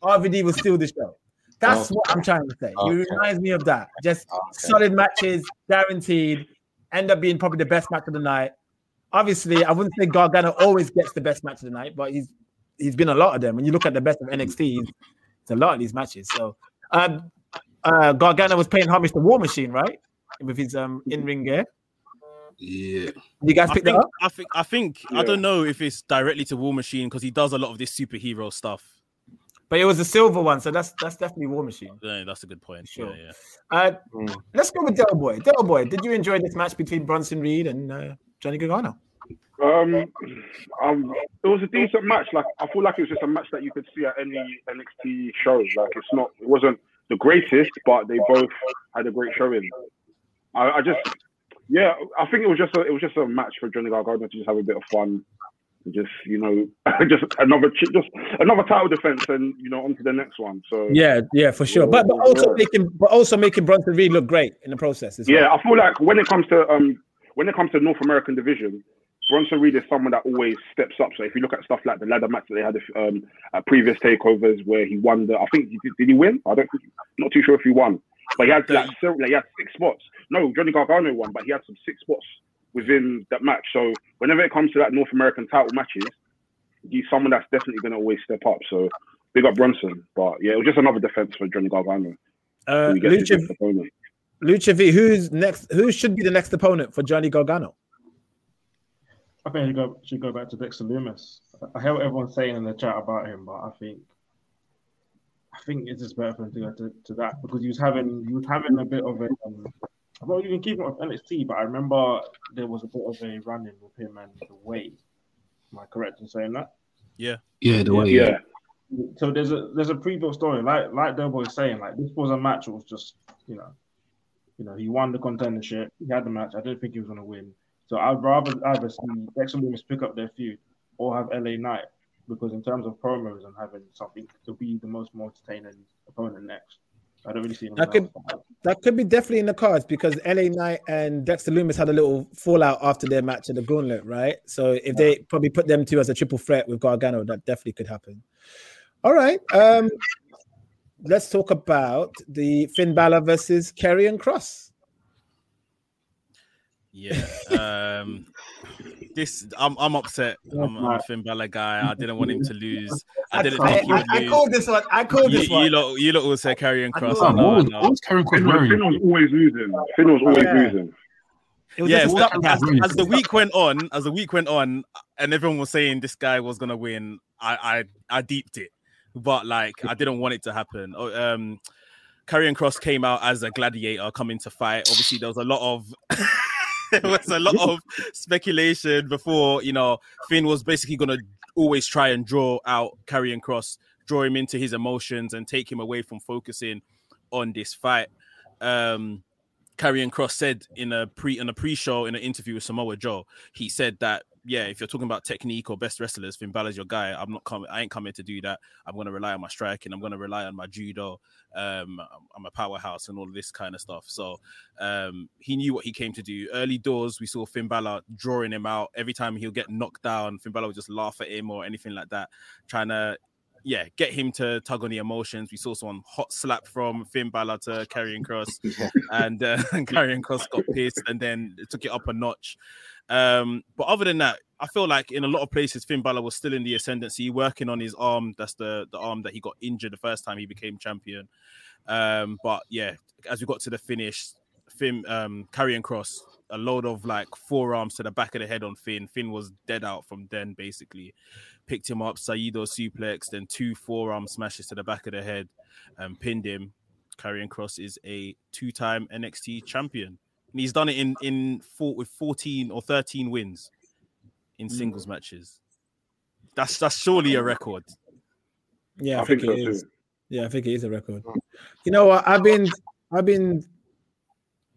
RVD was still the show. That's Okay. what I'm trying to say. He reminds me of that. Just Okay. solid matches, guaranteed, end up being probably the best match of the night. Obviously, I wouldn't say Gargano always gets the best match of the night, but he's he's been a lot of them. When you look at the best of NXT, he's, it's a lot of these matches. So um, uh, Gargano was paying homage to War Machine, right? With his um in-ring gear. Yeah. You guys I picked that think, up? I think, I think, I don't know if it's directly to War Machine because he does a lot of this superhero stuff. But it was a silver one, so that's that's definitely War Machine. Yeah, that's a good point. Sure. Yeah, yeah. Uh, Mm. let's go with Del Boy. Del Boy, did you enjoy this match between Bronson Reed and uh, Johnny Gargano? Um, um, it was a decent match. Like I feel like it was just a match that you could see at any NXT show. Like it's not, it wasn't the greatest, but they both had a great showing. I, I just, yeah, I think it was just a, it was just a match for Johnny Gargano to just have a bit of fun. and Just you know, just another just another title defense, and you know, on to the next one. So Yeah, yeah, for sure. But but also Yeah. making but also making Bronson Reed look great in the process as well. Yeah, I feel like when it comes to um when it comes to North American division, Bronson Reed is someone that always steps up. So if you look at stuff like the ladder match that they had um at previous takeovers where he won the I think did, did he win? I don't think not too sure if he won. But he had like, several, like he had six spots. No, Johnny Gargano won, but he had some six spots within that match. So whenever it comes to that North American title matches, he's someone that's definitely gonna always step up. So big up Bronson. But yeah, it was just another defense for Johnny Gargano. Uh, when he gets his Lucha. Lucha V, who's next? Who should be the next opponent for Johnny Gargano? I think I should go, should go back to Dexter Lumis. I hear what everyone's saying in the chat about him, but I think I think it's just better for him to go to, to that because he was having he was having a bit of a um, I'm not even keeping up with NXT, but I remember there was a bit of a run in with him and the way. Am I correct in saying that? Yeah. Yeah, the way. Yeah. So there's a there's a pre-built story, like like Delboy was saying, like this was a match. that was just you know, you know, he won the contendership. He had the match. I didn't think he was going to win. So I'd rather either see Dexter Lumis pick up their feud or have LA Knight because in terms of promos and having something to be the most more entertaining opponent next, I don't really see That could that could be definitely in the cards because LA Knight and Dexter Lumis had a little fallout after their match at the Gauntlet, right? So if they probably put them two as a triple threat with Gargano, that definitely could happen. All right. Um let's talk about the Finn Balor versus Karrion Cross. Yeah. Um this I'm I'm upset. I'm, I'm a Finn Balor guy. I didn't want him to lose. I didn't I, think he I, would I lose. called this one. I called you, this one. you lot, you lot will say Karrion Cross. know. No, What was, no. what was Karrion Cross Finn was, wearing? Finn was always losing. Finn was always Yeah. losing. It yeah, just a as, as the week went on, as the week went on, and everyone was saying this guy was gonna win, I I I deeped it, but like I didn't want it to happen. Oh, Um, Karrion Cross came out as a gladiator coming to fight. Obviously, there was a lot of there was a lot of speculation before you know Finn was basically gonna always try and draw out Karrion Cross, draw him into his emotions, and take him away from focusing on this fight. Um, Karrion Cross said in a pre in a pre-show in an interview with Samoa Joe, he said that yeah, if you're talking about technique or best wrestlers, Finn Balor's your guy. I'm not coming. I ain't coming to do that. I'm to rely on my striking. I'm to rely on my judo. Um, I'm a powerhouse and all this kind of stuff. So um, he knew what he came to do. Early doors, we saw Finn Balor drawing him out. Every time he'll get knocked down, Finn Balor would just laugh at him or anything like that, trying to yeah, get him to tug on the emotions. We saw someone hot slap from Finn Balor to Karrion Cross, and uh, Karrion Cross got pissed and then took it up a notch. Um, but other than that, I feel like in a lot of places Finn Balor was still in the ascendancy, working on his arm. That's the the arm that he got injured the first time he became champion. Um, but yeah, as we got to the finish, Finn um Karrion Cross, a load of like forearms to the back of the head on Finn. Finn was dead out from then basically. Picked him up, Saito suplex, then two forearm smashes to the back of the head, and pinned him. Karrion Cross is a two-time NXT champion. And he's done it in in four, with 14 or 13 wins in mm. singles matches. That's that's surely a record. Yeah, I, I think, think it so is. too. Yeah, I think it is a record. Mm. You know what? I've been I've been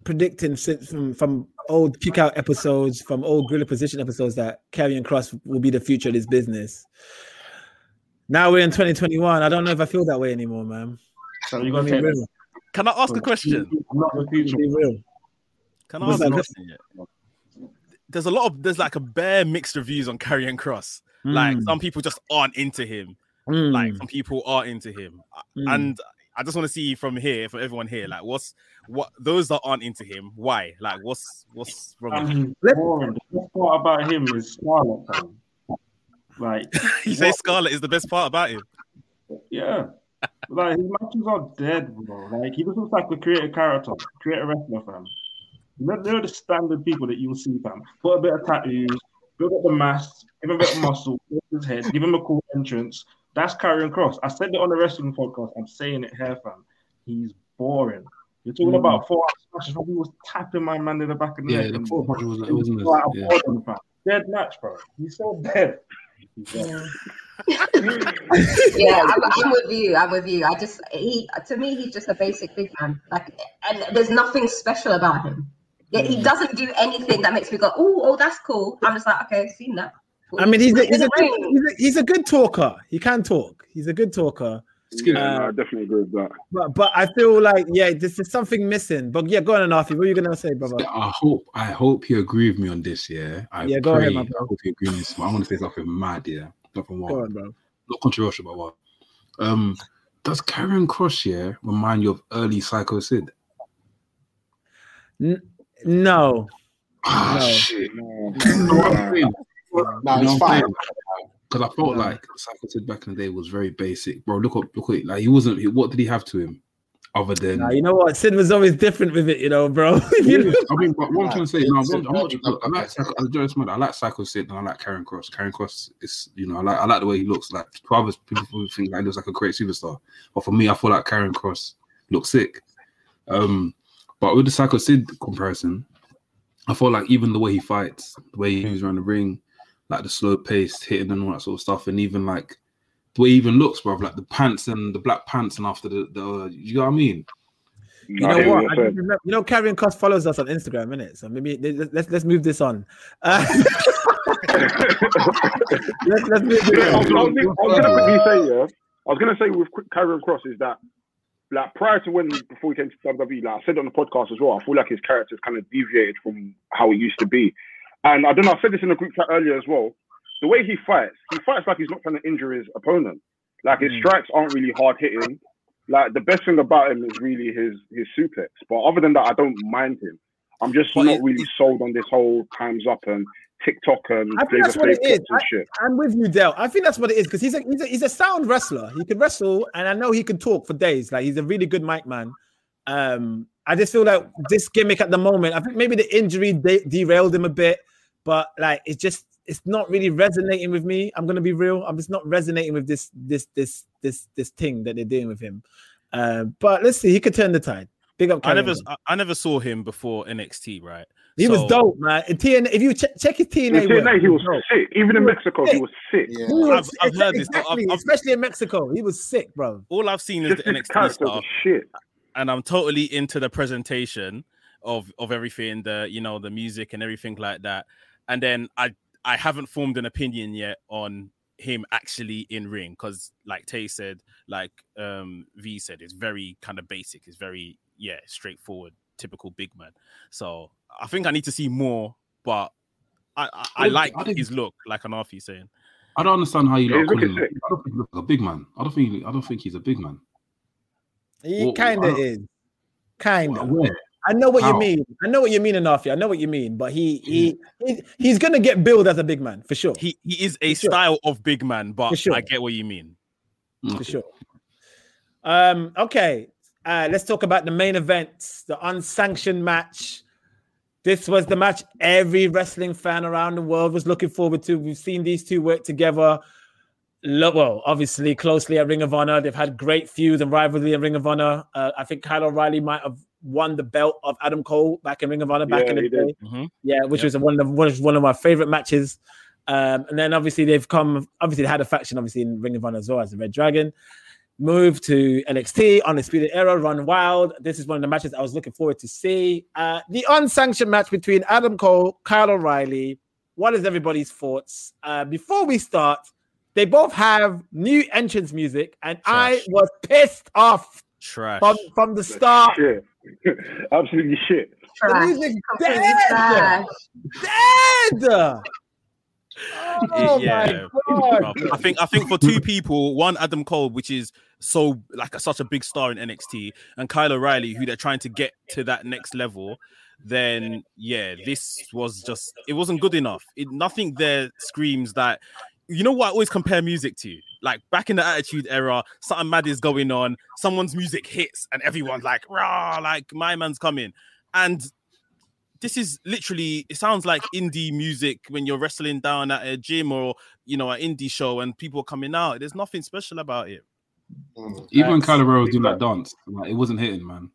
predicting since from, from old kick out episodes, from old gorilla position episodes that Karrion Cross will be the future of this business. Now we're in 2021. I don't know if I feel that way anymore, man. So you I'll got be to real. Can I ask a question? not the I'll future. be real. Can I What's ask a question? There's a lot of there's like a bare mixed reviews on Karrion Cross. Like Mm. some people just aren't into him. Mm. Like some people are into him. Mm. And I just want to see from here, from everyone here, like what's what those that aren't into him, why? Like what's what's wrong with him? Um. The best part about him is Scarlet. fam. Like, You say Scarlet is the best part about him. yeah. Like his matches are dead, bro. Like he just looks like a creative character, creative wrestler, fam. They're, they're the standard people that you'll see, fam. Put a bit of tattoos, build up the mass, give him a bit of muscle, his head, give him a cool entrance. That's Karrion Cross. I said it on the wrestling podcast. I'm saying it here, fam. He's boring. You're talking Mm. about four smashes. He was tapping my man in the back of the Yeah, neck. the four punch wasn't- it wasn't as- Like, yeah. bored fam. Dead match, bro. He's so dead. He's dead. yeah, I'm, I'm with you. I'm with you. I just he to me he's just a basic big man. Like, and there's nothing special about him. Yeah, he doesn't do anything that makes me go, oh, oh, that's cool. I'm just like, okay, seen that. I mean, he's a, he's, a good, he's, a, he's a good talker. He can talk. He's a good talker. Yeah, no, Uh, I definitely agree with that. But but I feel like yeah, this is something missing. But yeah, go on, Anafi. What are you gonna say, brother? I hope I hope you agree with me on this. Yeah, I Yeah, go pray, ahead, my I hope you agree with this. I want to say something mad. Yeah, nothing Go on, bro. not controversial, but what? Um, does Karrion Cross yeah remind you of early Psycho Sid? N- no. Ah, No. shit. You know what I'm saying? No, You know it's fine. Because I felt like Psycho Sid back in the day was very basic, bro. Look at look at it. like he wasn't. he- What did he have to him, other than? Nah, you know what? Sid was always different with it, you know, bro. You Yeah, I mean, but what I'm trying to say, no, I'm, Sid- I'm not. I like Psycho, as Joe Smith, I like Psycho Sid and I like Karrion Cross. Karrion Cross is, you know, I like I like the way he looks. Like to others, people think like he looks like a great superstar, but for me, I feel like Karrion Cross looks sick. Um, but with the Psycho Sid comparison, I feel like even the way he fights, the way he moves around the ring, like the slow paced hitting and all that sort of stuff, and even like the way he even looks, bro, like the pants and the black pants, and after the, the you know what I mean? You I know hear what? you're I saying. just remember, you know, Karrion Cross follows us on Instagram, innit? So maybe let's let's, let's move this on. Uh, let's let's move Yeah, I was, I was, I was gonna quickly say, yeah, I was gonna say with quick Karrion Cross is that like prior to when before he came to WWE, like I said on the podcast as well, I feel like his character's kind of deviated from how it used to be. And I don't know, I said this in the group chat earlier as well. The way he fights, he fights like he's not trying to injure his opponent. Like his strikes aren't really hard hitting. Like the best thing about him is really his his suplex. But other than that, I don't mind him. I'm just But not it- really sold on this whole times up and TikTok and I think that's what it is. and shit. I'm with you, Dale. I think that's what it is because he's a, he's a he's a sound wrestler. He can wrestle, and I know he can talk for days. Like he's a really good mic man. Um, I just feel like this gimmick at the moment. I think maybe the injury de- derailed him a bit, but like it's just it's not really resonating with me. I'm gonna be real. I'm just not resonating with this this this this this thing that they're doing with him. Uh, but let's see. He could turn the tide. Big up. I never, Callum. I, I never saw him before NXT, right? He was dope, man. In TNA, if you check, check his TNA, In TNA, work, he was dope. sick. Even in He was Mexico, he was sick. Yeah. He was- I've- I've heard this. exactly, I've- I've- especially in Mexico. He was sick, bro. All I've seen is Just the NXT stuff, shit. and I'm totally into the presentation of of everything, the you know the music and everything like that. And then I I haven't formed an opinion yet on him actually in ring because, like Tay said, like um V said, it's very kind of basic. It's very yeah straightforward, typical big man. So I think I need to see more, but. I, I, I don't- like I didn't- his look, like an Anafi saying. I don't understand how you Yeah, lot he's call looking him. I don't think he looks like a big man. I don't think. I don't think he's a big man. He Well, kind of is. Kind of. Where? I know what you mean. I know what you mean, Anafi. I know what you mean. But he he, he he's gonna get billed as a big man for sure. He he is a For sure. style of big man, but sure. I get what you mean. for sure. Um, okay. Uh, let's talk about the main event, the unsanctioned match. This was the match every wrestling fan around the world was looking forward to. We've seen these two work together. Well, obviously, closely at Ring of Honor. They've had great feuds and rivalry at Ring of Honor. Uh, I think Kyle O'Reilly might have won the belt of Adam Cole back in Ring of Honor back Yeah, in the day. did. Mhm. Yeah, which Yep. was one of one of one of my favorite matches. Um, and then obviously they've come. Obviously they had a faction, obviously in Ring of Honor as well as the Red Dragon. Moved to NXT, Undisputed Era, Run Wild. This is one of the matches I was looking forward to see. Uh, the unsanctioned match between Adam Cole, Kyle O'Reilly. What is everybody's thoughts? Uh, before we start, they both have new entrance music, and I was pissed off Trash. from, from the start. Shit. Absolutely shit. Trash. music dead. Dead. Oh yeah, my god! I think I think for two people, one Adam Cole, which is so like a, such a big star in NXT, and Kyle O'Reilly, who they're trying to get to that next level. Then yeah, this was just it wasn't good enough. It, nothing there screams that. You know what I always compare music to? Like back in the Attitude Era, something mad is going on, someone's music hits, and everyone's like, "Rah!" Like my man's coming, and this is literally it sounds like indie music when you're wrestling down at a gym or you know an indie show and people are coming out there's nothing special about it Mm. Even when Facts. Kylo Ren doing that dance, like, it wasn't hitting, man.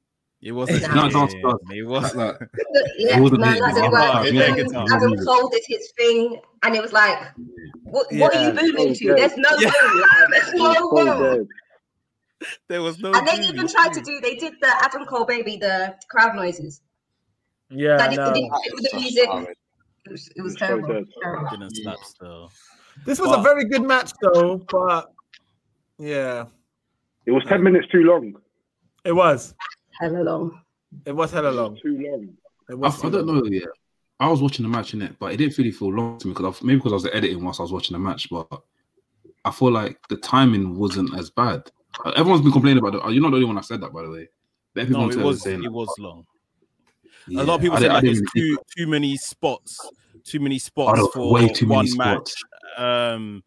It wasn't You know what dance yeah, it was Like, like, Yeah, wasn't no, it. that didn't It work. was. Even Yeah. Adam Cole did his thing, and it was like, what, what are you moving Oh, to? yeah. There's no Yeah. room. Like, there's no So room. dead. there was no And they movie. even tried to do. They did the Adam Cole baby, the crowd noises. Yeah, That I it, didn't fit with the So music. sorry. It was, it was So terrible. dead. terrible. didn't slap still This was But- a very good match, though. But yeah, It was 10 minutes too long. it was. Hella long. It was hella long. Too long. It I, was I don't know yet. I was watching the match in it, but it didn't really feel long to me because maybe because I was editing whilst I was watching the match. But I feel like the timing wasn't as bad. Uh, Everyone's been complaining about it. You're not the only one that said that, by the way. But no it was it that. was long Yeah, a lot of people I said didn't- like it's too too many spots too many spots for way too many one spots. match um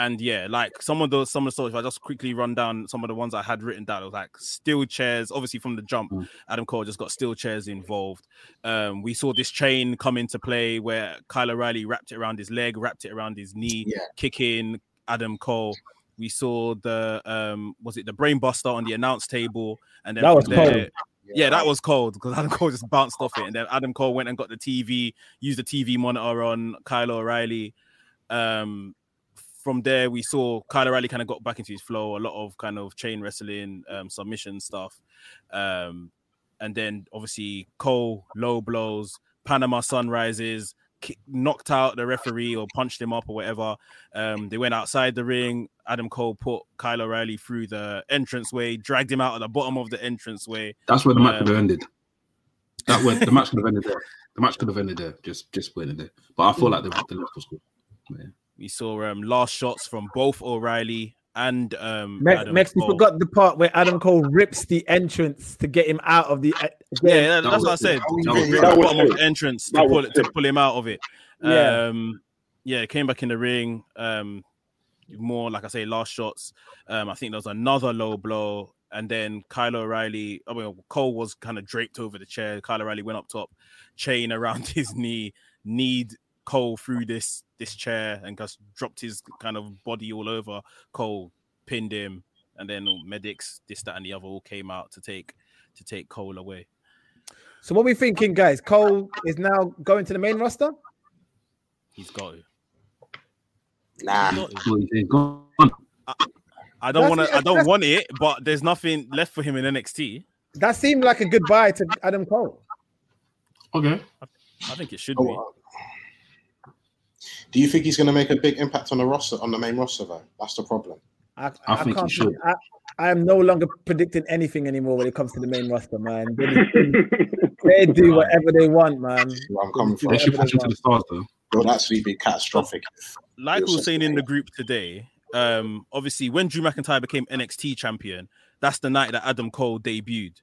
and yeah, like some of those some of the stories. I just quickly run down some of the ones I had written down, it was like steel chairs. Obviously, from the jump, Mm. Adam Cole just got steel chairs involved. Um, we saw this chain come into play where Kyle O'Reilly wrapped it around his leg, wrapped it around his knee, Yeah. kicking Adam Cole. We saw the um, was it the brainbuster on the announce table, and then That was cold. yeah, that was cold because Adam Cole just bounced off it, and then Adam Cole went and got the TV, used the TV monitor on Kyle O'Reilly. Um, from there, we saw Kyle O'Reilly kind of got back into his flow, a lot of kind of chain wrestling, um, submission stuff, um, and then obviously Cole low blows, Panama sunrises, ki- knocked out the referee or punched him up or whatever. Um, they went outside the ring. Adam Cole put Kyle O'Reilly through the entranceway, dragged him out at the bottom of the entranceway. That's where the match Um, could have ended. That went the match could have ended there. The match could have ended there. Just just it there. But I feel like the the was good. Yeah. We saw um, last shots from both O'Reilly and um, Mex, Adam Mex, we Cole. forgot the part where Adam Cole rips the entrance to get him out of the. uh, Yeah, that- That that's what I said. sick. That was He sick. ripped That the bottom of the entrance to pull it to pull him out of it. Yeah. Um, yeah, came back in the ring. Um, more like I say, last shots. Um, I think there was another low blow, and then Kyle O'Reilly. I mean, Cole was kind of draped over the chair. Kyle O'Reilly went up top, chain around his knee, kneed Cole through this this chair, and just dropped his kind of body all over Cole, pinned him, and then medics, this, that, and the other, all came out to take to take Cole away. So what we thinking, guys? Cole is now going to the main roster. He's got to. Nah. He's got to. So gone. I don't want to. I don't want it, but there's nothing left for him in NXT. That seemed like a goodbye to Adam Cole. Okay. I think it should oh, be. Oh, Do you think he's going to make a big impact on the roster, on the main roster, though? That's the problem. I, I I, think he can't. should. I, I am no longer predicting anything anymore when it comes to the main roster, man. They, they do whatever they want, man. Where I'm coming from. They should push him to the stars though. It would actually be catastrophic. Like we were saying in the group today, um, obviously when Drew McIntyre became NXT champion, that's the night that Adam Cole debuted.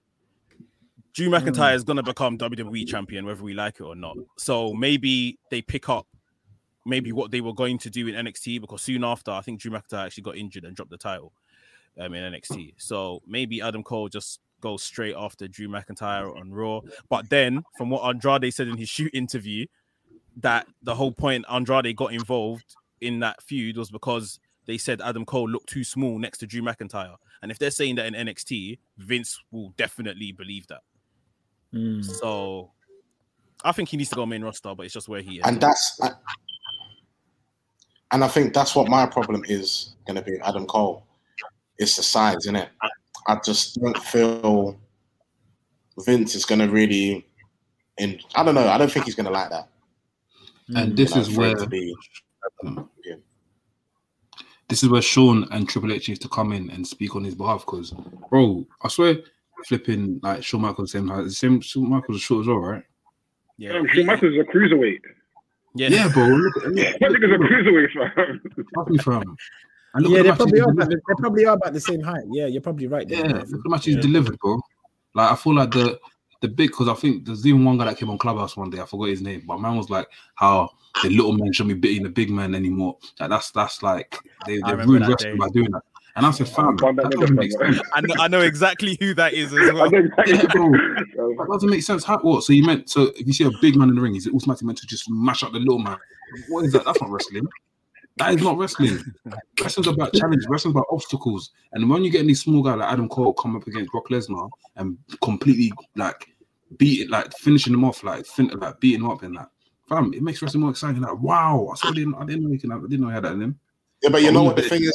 Drew McIntyre is gonna become WWE champion, whether we like it or not. So maybe they pick up maybe what they were going to do in NXT because soon after, I think Drew McIntyre actually got injured and dropped the title um, in NXT. So maybe Adam Cole just goes straight after Drew McIntyre on Raw. But then, from what Andrade said in his shoot interview, that the whole point Andrade got involved in that feud was because they said Adam Cole looked too small next to Drew McIntyre. And if they're saying that in NXT, Vince will definitely believe that. Hmm. So I think he needs to go main roster, but it's just where he is. And that's, and I think that's what my problem is going to be Adam Cole. It's the size, isn't it? I just don't feel Vince is going to really. In I don't know. I don't think he's going to like that. And this You know, is for it where to be. this is where Shawn and Triple H needs to come in and speak on his behalf. Because, bro, I swear, flipping like Shawn Michaels same height. Same Shawn Michaels is short as well, right? Yeah, Um, Shawn Michaels is a cruiserweight. Yeah, Yeah, bro. Look, at- look, I think it's a cruiserweight, fam. look, me fam. And look Yeah, they probably are. About, they probably are about the same height. Yeah, you're probably right. there. Yeah, look at the matches he's delivered, bro. Like I feel like the the big because I think there's even one guy that came on Clubhouse one day. I forgot his name, but man was like how the little man shouldn't be beating the big man anymore. Like that's that's like they I they remember ruined wrestling by doing that. And I said, fam, that that doesn't make sense. I know, I know exactly who that is as well. exactly. Yeah, bro. That doesn't make sense. How, what? So you meant so if you see a big man in the ring, is it automatically meant to just mash up the little man? What is that? That's not wrestling. That is not wrestling. Wrestling's about challenge. Wrestling's about obstacles. And when you get any small guy like Adam Cole come up against Brock Lesnar and completely like beat it, like finishing him off, like fin- like beating him up and that, fam, it makes wrestling more exciting. Like wow, I saw didn't I didn't know he can have, I didn't know he had that in him. Yeah, but you know what the thing is?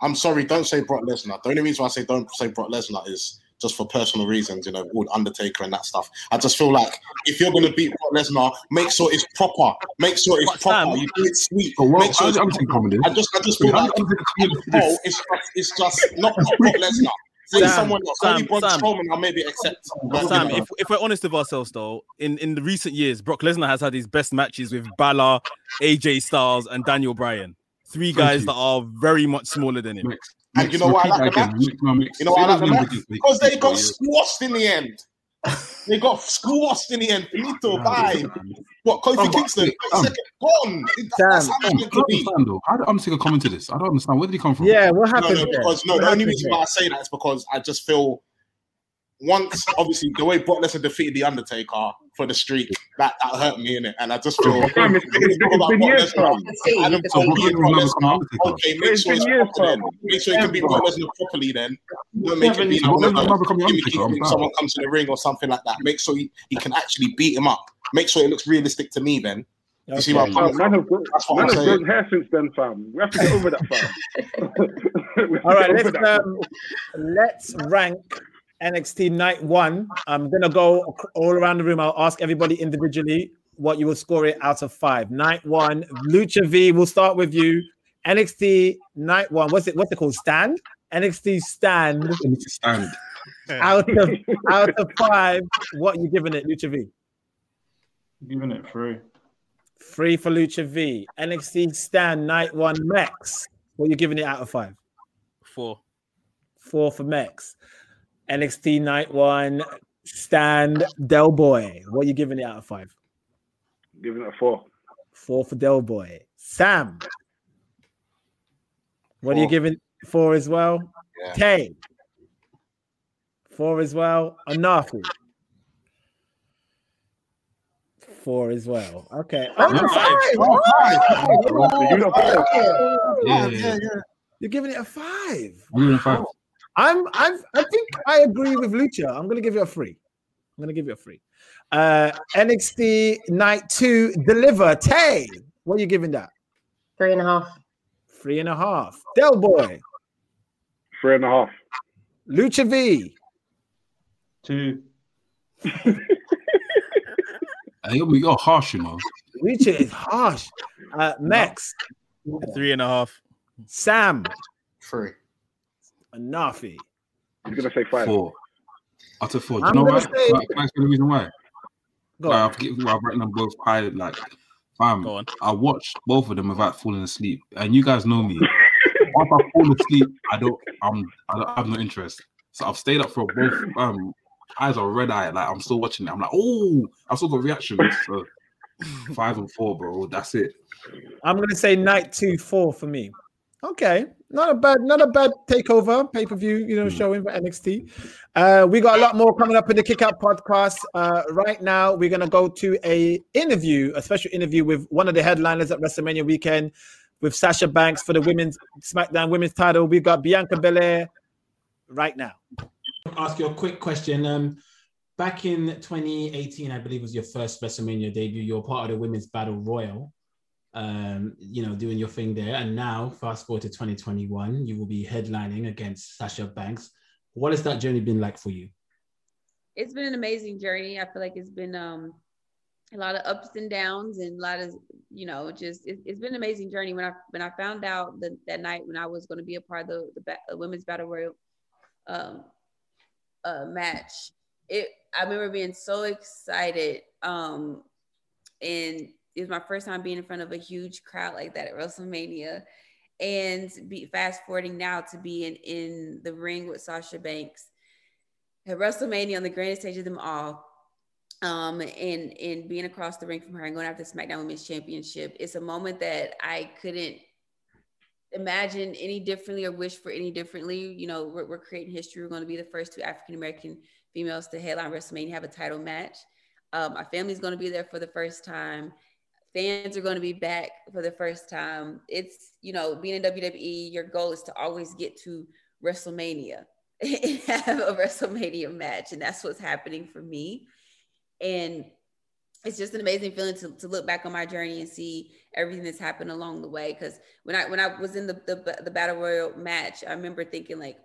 I'm sorry, don't say Brock Lesnar. The only reason why I say don't say Brock Lesnar is just for personal reasons, you know, with Undertaker and that stuff. I just feel like if you're going to beat Brock Lesnar, make sure it's proper. Make sure it's proper. Sam- you do it sweet. But what, make sure I'm, it's I'm proper. taking comment in I just, I just feel like I'm taking comment in Cole, this. it's just, it's just not Brock Lesnar. Sam, someone else. Sam, Only Braun Sam. Strowman, I'll maybe accept. But, Sam, you know, if, if we're honest with ourselves, though, in, in the recent years, Brock Lesnar has had his best matches with Balor, AJ Styles, and Daniel Bryan. Three Thank guys you. that are very much smaller than him. Mix, And mix, you know why I like that the again. Mix. You know why I like the match? because they got squashed in the end. They got squashed in the end. Finito, Nah, bye. man. What, Kofi Oh, Kingston? um, Second, gone. That's how Sam, it's I to don't be. understand though. How did Undertaker come into this? I don't understand. Where did he come from? Yeah, what happened no, there? because no, What the only reason why I say that is because I just feel once, obviously, the way Brock Lesnar defeated the Undertaker for the streak, that, that hurt me in it, and I just feel. It's, it's been years, Brock Lesnar. Okay, make sure it's proper then. Make sure you can beat Ever. Brock Lesnar properly then. Don't make it be like, Lesnar never become the gimmicky Undertaker. I'm when proud. someone comes to the ring or something like that. Make sure he, he can actually beat him up. Make sure it looks realistic to me then. You see where I'm Okay. coming Man from? grown, That's what man I'm have saying. grown hair since then, fam. We have to get over that, fam. We have to All right, let's um, let's rank NXT Night One. I'm gonna go all around the room. I'll ask everybody individually what you will score it out of five. Night one, Lucha V. We'll start with you. NXT night one. What's it? What's it called? Stand. NXT stand. stand. Out of out of five, what you giving it, Lucha V? Giving it three. Three for Lucha V. NXT stand night one, Mex. What you giving it out of five? Four. Four for Mex. NXT night one, stand Del Boy. What are you giving it out of five? Giving it a four. Four for Del Boy. Sam. What are you Four. giving four as well? Yeah. Tay. Four as well. Anafi. Four as well. Okay. Oh, five. Five. Yeah. You're giving it a five. I'm giving five. I'm I'm I think I agree with Lucha. I'm gonna give you a three. I'm gonna give you a three. Uh NXT night two deliver. Tay. What are you giving that? Three and a half. Three and a half. Del Boy. Three and a half. Lucha V. Two. Hey, you're, you're harsh, you know. Lucha is harsh. Uh Mex. Three and a half. Sam. Three. Anafi. He's gonna say five. Four. Out of four. Do you I'm know gonna why? say- Like, Can I explain the reason why? Go Like, on. I've, given- I've written them both high. Like, fam, Go on. I watched both of them without falling asleep, and you guys know me. Once I fall asleep, I don't. I'm. I don't I have no interest. So I've stayed up for both. Um, eyes are red eye. Like I'm still watching it. I'm like, oh, I've still got reactions. So five and four, bro. That's it. I'm gonna say night two, four for me. Okay, not a bad, not a bad takeover pay per view. You know, Hmm. showing for NXT. Uh, we got a lot more coming up in the Kick Out podcast. Uh, right now, we're gonna go to a interview, a special interview with one of the headliners at WrestleMania weekend with Sasha Banks for the women's SmackDown Women's Title. We've got Bianca Belair right now. ask you a quick question. Um, back in 2018, I believe was your first WrestleMania debut. You're part of the Women's Battle Royal. Um, you know, doing your thing there, and now fast forward to 2021, you will be headlining against Sasha Banks. What has that journey been like for you? it's been an amazing journey. I feel like it's been um a lot of ups and downs and a lot of you know just it, it's been an amazing journey. When I when I found out that that night when I was going to be a part of the the women's battle royal um uh match, it I remember being so excited um and it was my first time being in front of a huge crowd like that at WrestleMania. And be fast forwarding now to being in the ring with Sasha Banks at WrestleMania on the grandest stage of them all, um, and and being across the ring from her and going after the SmackDown Women's Championship, it's a moment that I couldn't imagine any differently or wish for any differently. You know, we're, we're creating history. We're going to be the first two African American females to headline WrestleMania, have a title match. Um, our family's going to be there for the first time. Fans are going to be back for the first time. It's, you know, being in WWE, your goal is to always get to WrestleMania and have a WrestleMania match. And that's what's happening for me. And it's just an amazing feeling to, to look back on my journey and see everything that's happened along the way. Because when I when I was in the, the the battle royal match, I remember thinking like,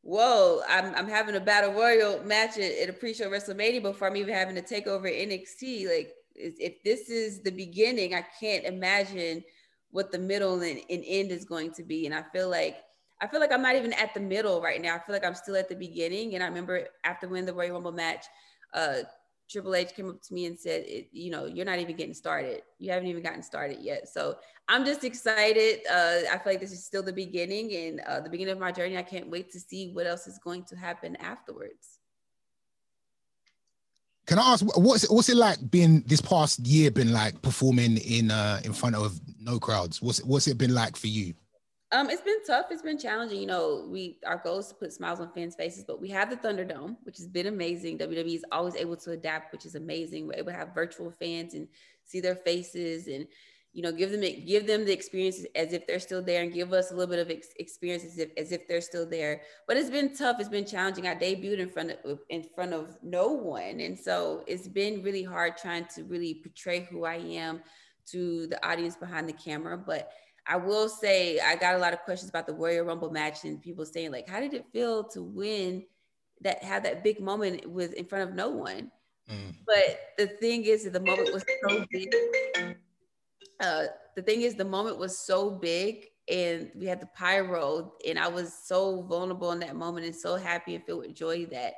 "Whoa, I'm I'm having a battle royal match at, at a pre-show WrestleMania before I'm even having to take over NXT. Like, if this is the beginning, I can't imagine what the middle and, and end is going to be. And I feel like I feel like I'm not even at the middle right now. I feel like I'm still at the beginning. And I remember after winning the Royal Rumble match, uh, Triple H came up to me and said, it, "You know, you're not even getting started. You haven't even gotten started yet." So I'm just excited. Uh, I feel like this is still the beginning and uh, the beginning of my journey. I can't wait to see what else is going to happen afterwards. Can I ask what's it, what's it like being this past year been like performing in uh in front of no crowds? What's what's it been like for you? Um, it's been tough. It's been challenging. You know, we our goal is to put smiles on fans' faces, but we have the Thunderdome, which has been amazing. WWE is always able to adapt, which is amazing. We're able to have virtual fans and see their faces, and you know, give them give them the experience as if they're still there, and give us a little bit of ex- experience as if as if they're still there. But it's been tough. It's been challenging. I debuted in front of in front of no one, and so it's been really hard trying to really portray who I am to the audience behind the camera, but I will say I got a lot of questions about the Royal Rumble match and people saying like, how did it feel to win that have that big moment with in front of no one? Mm. But the thing is, that the moment was so big. Uh, the thing is, the moment was so big, and we had the pyro, and I was so vulnerable in that moment, and so happy and filled with joy that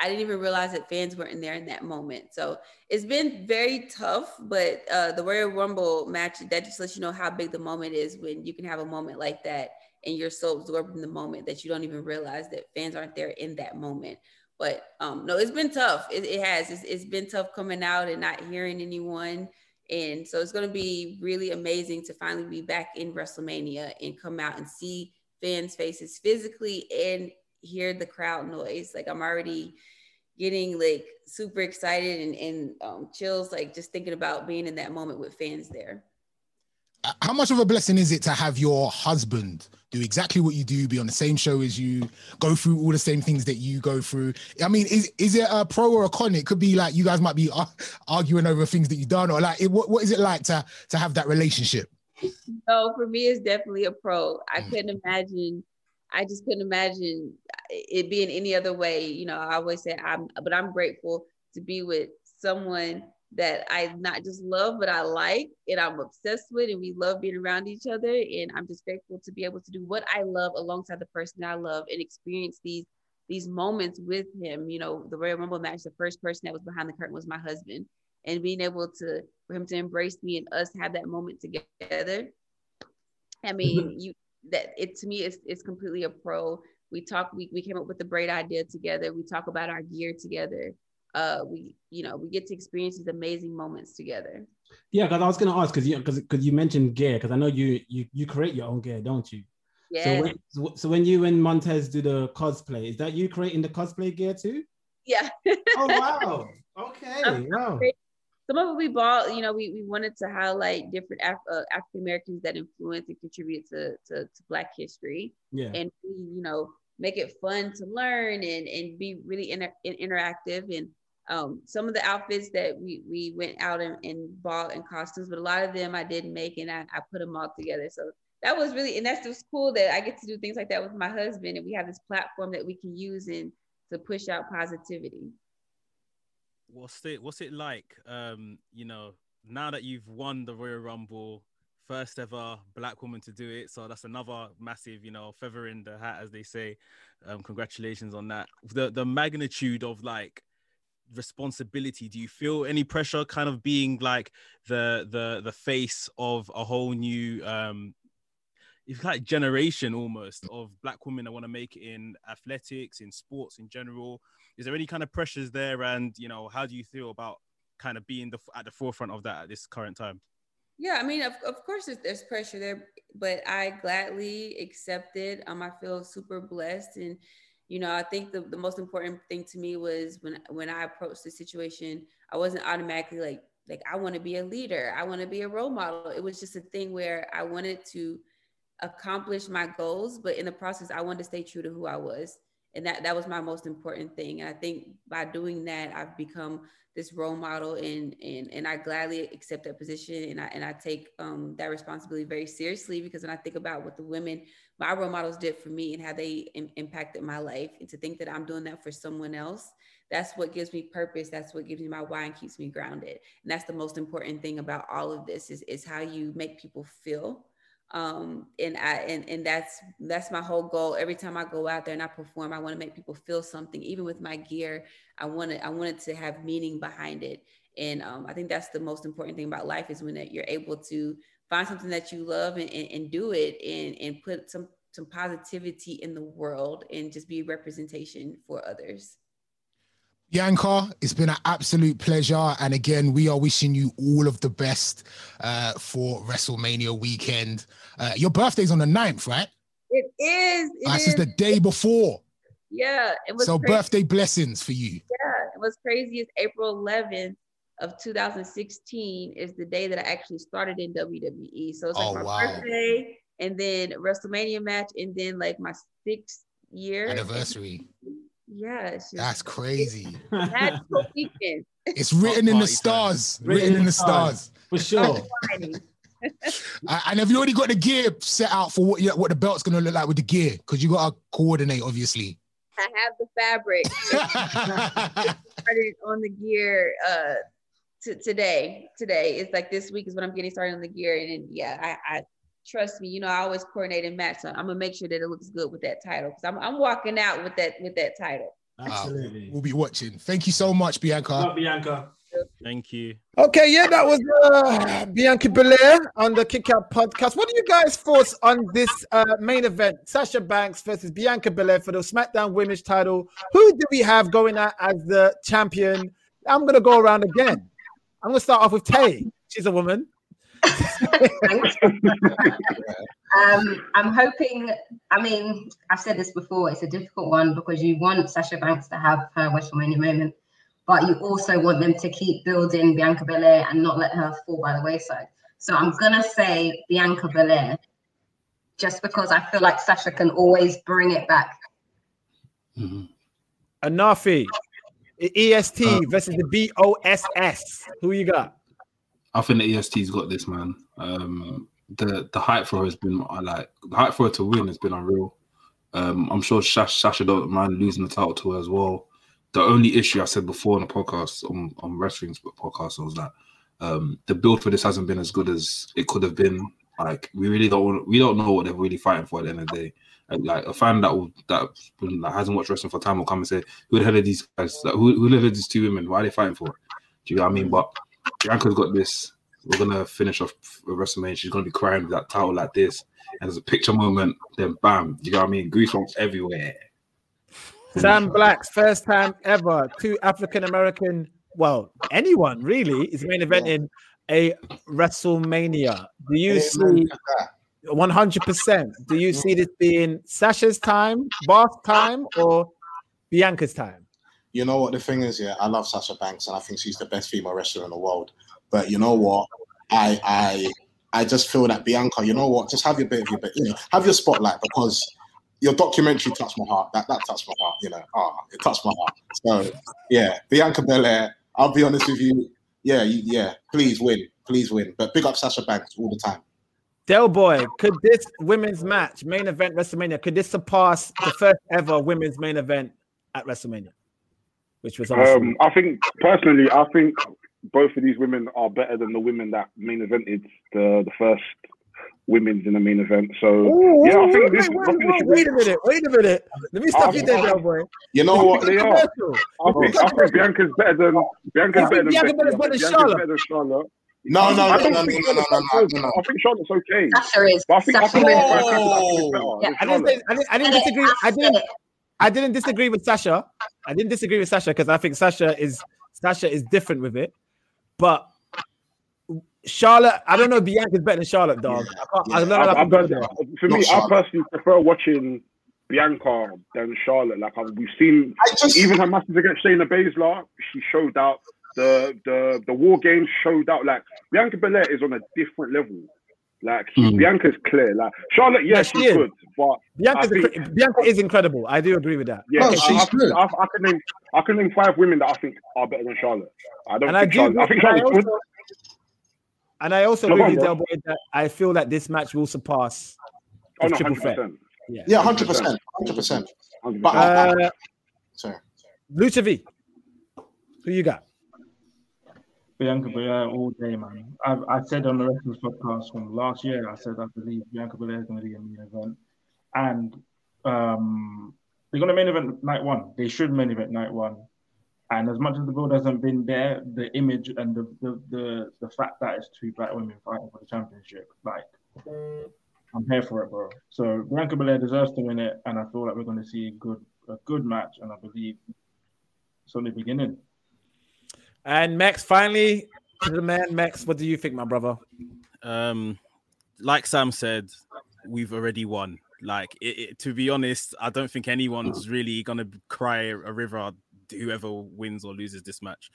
I didn't even realize that fans weren't there in that moment. So it's been very tough, but uh, the Royal Rumble match that just lets you know how big the moment is when you can have a moment like that and you're so absorbed in the moment that you don't even realize that fans aren't there in that moment. But um, no, it's been tough. It, it has. It's, it's been tough coming out and not hearing anyone. And so it's going to be really amazing to finally be back in WrestleMania and come out and see fans' faces physically and hear the crowd noise. Like I'm already getting like super excited and, and um, chills, like just thinking about being in that moment with fans there how much of a blessing is it to have your husband do exactly what you do, be on the same show as you, go through all the same things that you go through? I mean, is is it a pro or a con? It could be like you guys might be arguing over things that you've done, or like, it, what, what is it like to to have that relationship? No, for me, it's definitely a pro. I mm. couldn't imagine. I just couldn't imagine it being any other way. You know, I always say I'm, but I'm grateful to be with someone that I not just love, but I like and I'm obsessed with, and we love being around each other. And I'm just grateful to be able to do what I love alongside the person I love and experience these these moments with him. You know, the Royal Rumble match, the first person that was behind the curtain was my husband, and being able to for him to embrace me and us have that moment together. I mm-hmm. mean, you that it to me is it's completely a pro. We talk, we, we came up with the great idea together. We talk about our gear together uh, we you know we get to experience these amazing moments together. Yeah, because I was gonna ask because you because because you mentioned gear because I know you you you create your own gear, don't you? Yeah. So when, so when you and Montez do the cosplay, is that you creating the cosplay gear too? Yeah. oh wow. Okay. wow. Some of it we bought, you know, we, we wanted to highlight different Af- uh, African Americans that influence and contribute to, to, to Black history. Yeah. And we, you know, make it fun to learn and, and be really inter- interactive. And um, some of the outfits that we, we went out and, and bought in costumes, but a lot of them I didn't make and I, I put them all together. So that was really, and that's just cool that I get to do things like that with my husband and we have this platform that we can use and to push out positivity. What's it, what's it like, um, you know, now that you've won the Royal Rumble, first ever black woman to do it. So that's another massive, you know, feather in the hat, as they say. Um, congratulations on that. The the magnitude of like responsibility? Do you feel any pressure kind of being like the the the face of a whole new um it's like generation almost of black women that want to make it in athletics in sports in general? Is there any kind of pressures there? And you know how do you feel about kind of being the at the forefront of that at this current time? Yeah i mean of, of course there's, pressure there but i gladly accept it. Um i feel super blessed and you know, I think the, the most important thing to me was when when I approached the situation, I wasn't automatically like like I want to be a leader, I want to be a role model. It was just a thing where I wanted to accomplish my goals, but in the process, I wanted to stay true to who I was, and that that was my most important thing. And I think by doing that, I've become this role model and and and I gladly accept that position and I and I take um, that responsibility very seriously because when I think about what the women my role models did for me and how they Im- impacted my life and to think that I'm doing that for someone else that's what gives me purpose that's what gives me my why and keeps me grounded and that's the most important thing about all of this is is how you make people feel um, and I and and that's that's my whole goal. Every time I go out there and I perform, I want to make people feel something. Even with my gear, I want it I want it to have meaning behind it. And um, I think that's the most important thing about life is when that you're able to find something that you love and, and, and do it and and put some some positivity in the world and just be representation for others. Bianca, it's been an absolute pleasure. And again, we are wishing you all of the best uh, for WrestleMania weekend. Uh, your birthday's on the 9th, right? It is. It this is the day before. Yeah. It was so crazy. birthday blessings for you. Yeah. It was crazy. It's April 11th of 2016 is the day that I actually started in WWE. So it's like oh, my wow. birthday and then WrestleMania match and then like my sixth year anniversary. Yeah, that's crazy. it's written in the stars. Written, written in the stars. For sure. and have you already got the gear set out for what what the belt's gonna look like with the gear? Because you got to coordinate, obviously. I have the fabric. started on the gear uh t- today. Today it's like this week is when I'm getting started on the gear, and then, yeah, I, I trust me. You know, I always coordinate and match. So I'm gonna make sure that it looks good with that title because I'm I'm walking out with that with that title. Absolutely. We'll be watching. Thank you so much, Bianca. Not Bianca. Thank you. Okay, yeah, that was uh, Bianca Belair on the Kick Out podcast. What are you guys' thoughts on this uh, main event? Sasha Banks versus Bianca Belair for the SmackDown Women's title. Who do we have going out as the champion? I'm going to go around again. I'm going to start off with Tay. She's a woman. Um, I'm hoping. I mean, I've said this before. It's a difficult one because you want Sasha Banks to have her WrestleMania moment, but you also want them to keep building Bianca Belair and not let her fall by the wayside. So I'm gonna say Bianca Belair, just because I feel like Sasha can always bring it back. Anafi. EST versus the BOSS. Who you got? I think the EST's got this, man. Um, the the hype for her has been uh, like the hype for her to win has been unreal. Um, I'm sure Sasha, don't mind losing the title to her as well. The only issue I said before on the podcast on on Wresthings podcast was that um, the build for this hasn't been as good as it could have been. Like we really don't we don't know what they're really fighting for at the end of the day. Like a fan that will, that that hasn't watched wrestling for time will come and say, "Who the hell are these guys? Like, who who the hell are these two women? Why are they fighting for?" it?" Do you know what I mean? But Bianca's got this. We're gonna finish off with WrestleMania. She's gonna be crying with that title like this, and there's a picture moment. Then bam, you know what I mean? Goosebumps everywhere. Sam Black's first time ever two African American, well, anyone really, is main eventing a WrestleMania. Do you see 100%? Do you see this being Sasha's time, Boss time, or Bianca's time? You know what the thing is, yeah, I love Sasha Banks and I think she's the best female wrestler in the world. But you know what? I I I just feel that Bianca, you know what? Just have your bit of your bit, you know, have your spotlight because your documentary touched my heart. That that touched my heart, you know. Ah, it touched my heart. So yeah, Bianca Belair. I'll be honest with you. Yeah, yeah. Please win, please win. But big up Sasha Banks all the time. Del Boy, could this women's match, main event WrestleMania, could this surpass the first ever women's main event at WrestleMania? Which was obviously Um, I think personally, I think both of these women are better than the women that main evented the the first women's in the main event. So Ooh, yeah, I think wait, this. wait, I wait, wait a minute, wait a minute. Let me stop I- you there, Del Boy. You know what? They are. I think, I think Bianca's better than Bianca's better than Bianca Becky. Better than think Charlotte? better than Charlotte. No, no, I no, don't no, no, no, no, no, okay. no, no. I think Charlotte's okay. Sasha is. But I think I Sasha think is. there's five I think. Yeah. I didn't. I didn't, I didn't disagree. I I didn't. I didn't disagree with Sasha. I didn't disagree with Sasha because I think Sasha is Sasha is different with it. But Charlotte, I don't know. if Bianca's better than Charlotte, dog. I, can't, I don't know. I, if I I, can there. for Not me, I personally prefer watching Bianca than Charlotte. Like I've, we've seen, just even her matches against Shayna Baszler, she showed out. The the the war games showed out. Like Bianca Belair is on a different level. Like she, Mm. Bianca's clear. Like Charlotte, Yeah, yeah, she she's is. good, but Bianca's think- incre- Bianca is incredible. I do agree with that. yeah, No, I, she's I, good. I, I can name I can name five women that I think are better than Charlotte. I don't And I think do. Charlotte. I think and I Charlotte's good. also, and I also No, agree on, with bro. That I feel that this match will surpass Oh no, triple hundred threat. percent. Yeah. yeah, hundred percent, hundred percent. But I, I, Uh, sorry. Lucha V. Who you got? Bianca Belair all day, man. I, I said on the Wresthings podcast from last year, I said I believe Bianca Belair is going to be a main event, and um, they're going to main event night one. They should main event night one. And as much as the build hasn't been there, the image and the the the, the fact that it's two black women fighting for the championship, like I'm here for it, bro. So Bianca Belair deserves to win it, and I feel like we're going to see a good a good match, and I believe it's only beginning. And Max, finally, the man, Max, what do you think, my brother? Um, like Sam said, we've already won. Like, it, it, to be honest, I don't think anyone's really gonna cry a river whoever wins or loses this match.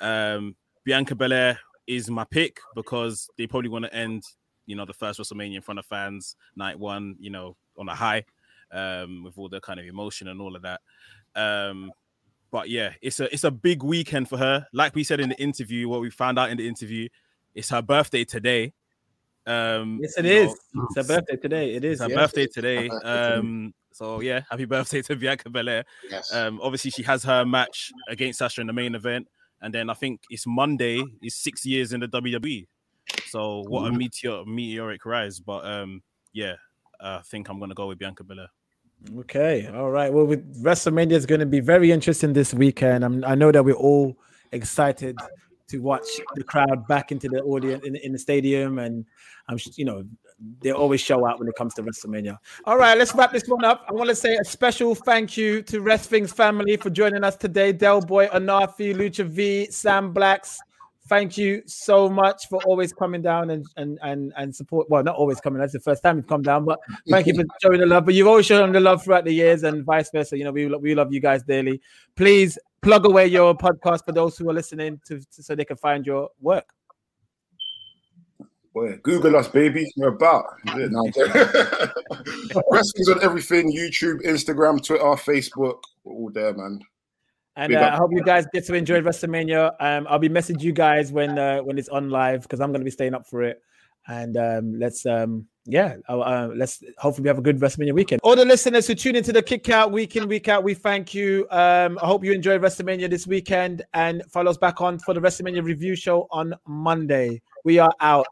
Um, Bianca Belair is my pick because they probably want to end, you know, the first WrestleMania in front of fans, night one, you know, on a high, um, with all the kind of emotion and all of that. Um, but yeah, it's a it's a big weekend for her. Like we said in the interview, what we found out in the interview, it's her birthday today. Um, Yes, it you is. know, It's her birthday today. It is. It's her yeah. birthday today. Happy birthday to Um, so yeah, happy birthday to Bianca Belair. Yes. Um, obviously she has her match against Sasha in the main event, and then I think it's Monday. Is six years in the WWE. So what a meteor meteoric rise. But um, yeah, I think I'm gonna go with Bianca Belair. Okay, all right. Well, with WrestleMania is going to be very interesting this weekend. I'm, I know that we're all excited to watch the crowd back into the audience in, in the stadium, and I'm, you know, they always show out when it comes to WrestleMania. All right, let's wrap this one up. I want to say a special thank you to Wresthings family for joining us today. Del Boy, Anafi, Lucha V, Sam Blacks. Thank you so much for always coming down and and and, and support. Well, not always coming. That's the first time you've come down, but thank you for showing the love. But you've always shown the love throughout the years, and vice versa. You know, we we love you guys daily. Please plug away your podcast for those who are listening to, to so they can find your work. Boy, Google us, baby. We're about. Yeah, no, Wresthings on everything YouTube, Instagram, Twitter, Facebook. We're all there, man. And uh. I hope you guys get to enjoy WrestleMania. Um, I'll be messaging you guys when uh, when it's on live because I'm going to be staying up for it. And um, let's um, yeah, uh, let's hopefully we have a good WrestleMania weekend. All the listeners who tune into the Kick Out week in week out, we thank you. Um, I hope you enjoyed WrestleMania this weekend and follow us back on for the WrestleMania review show on Monday. We are out.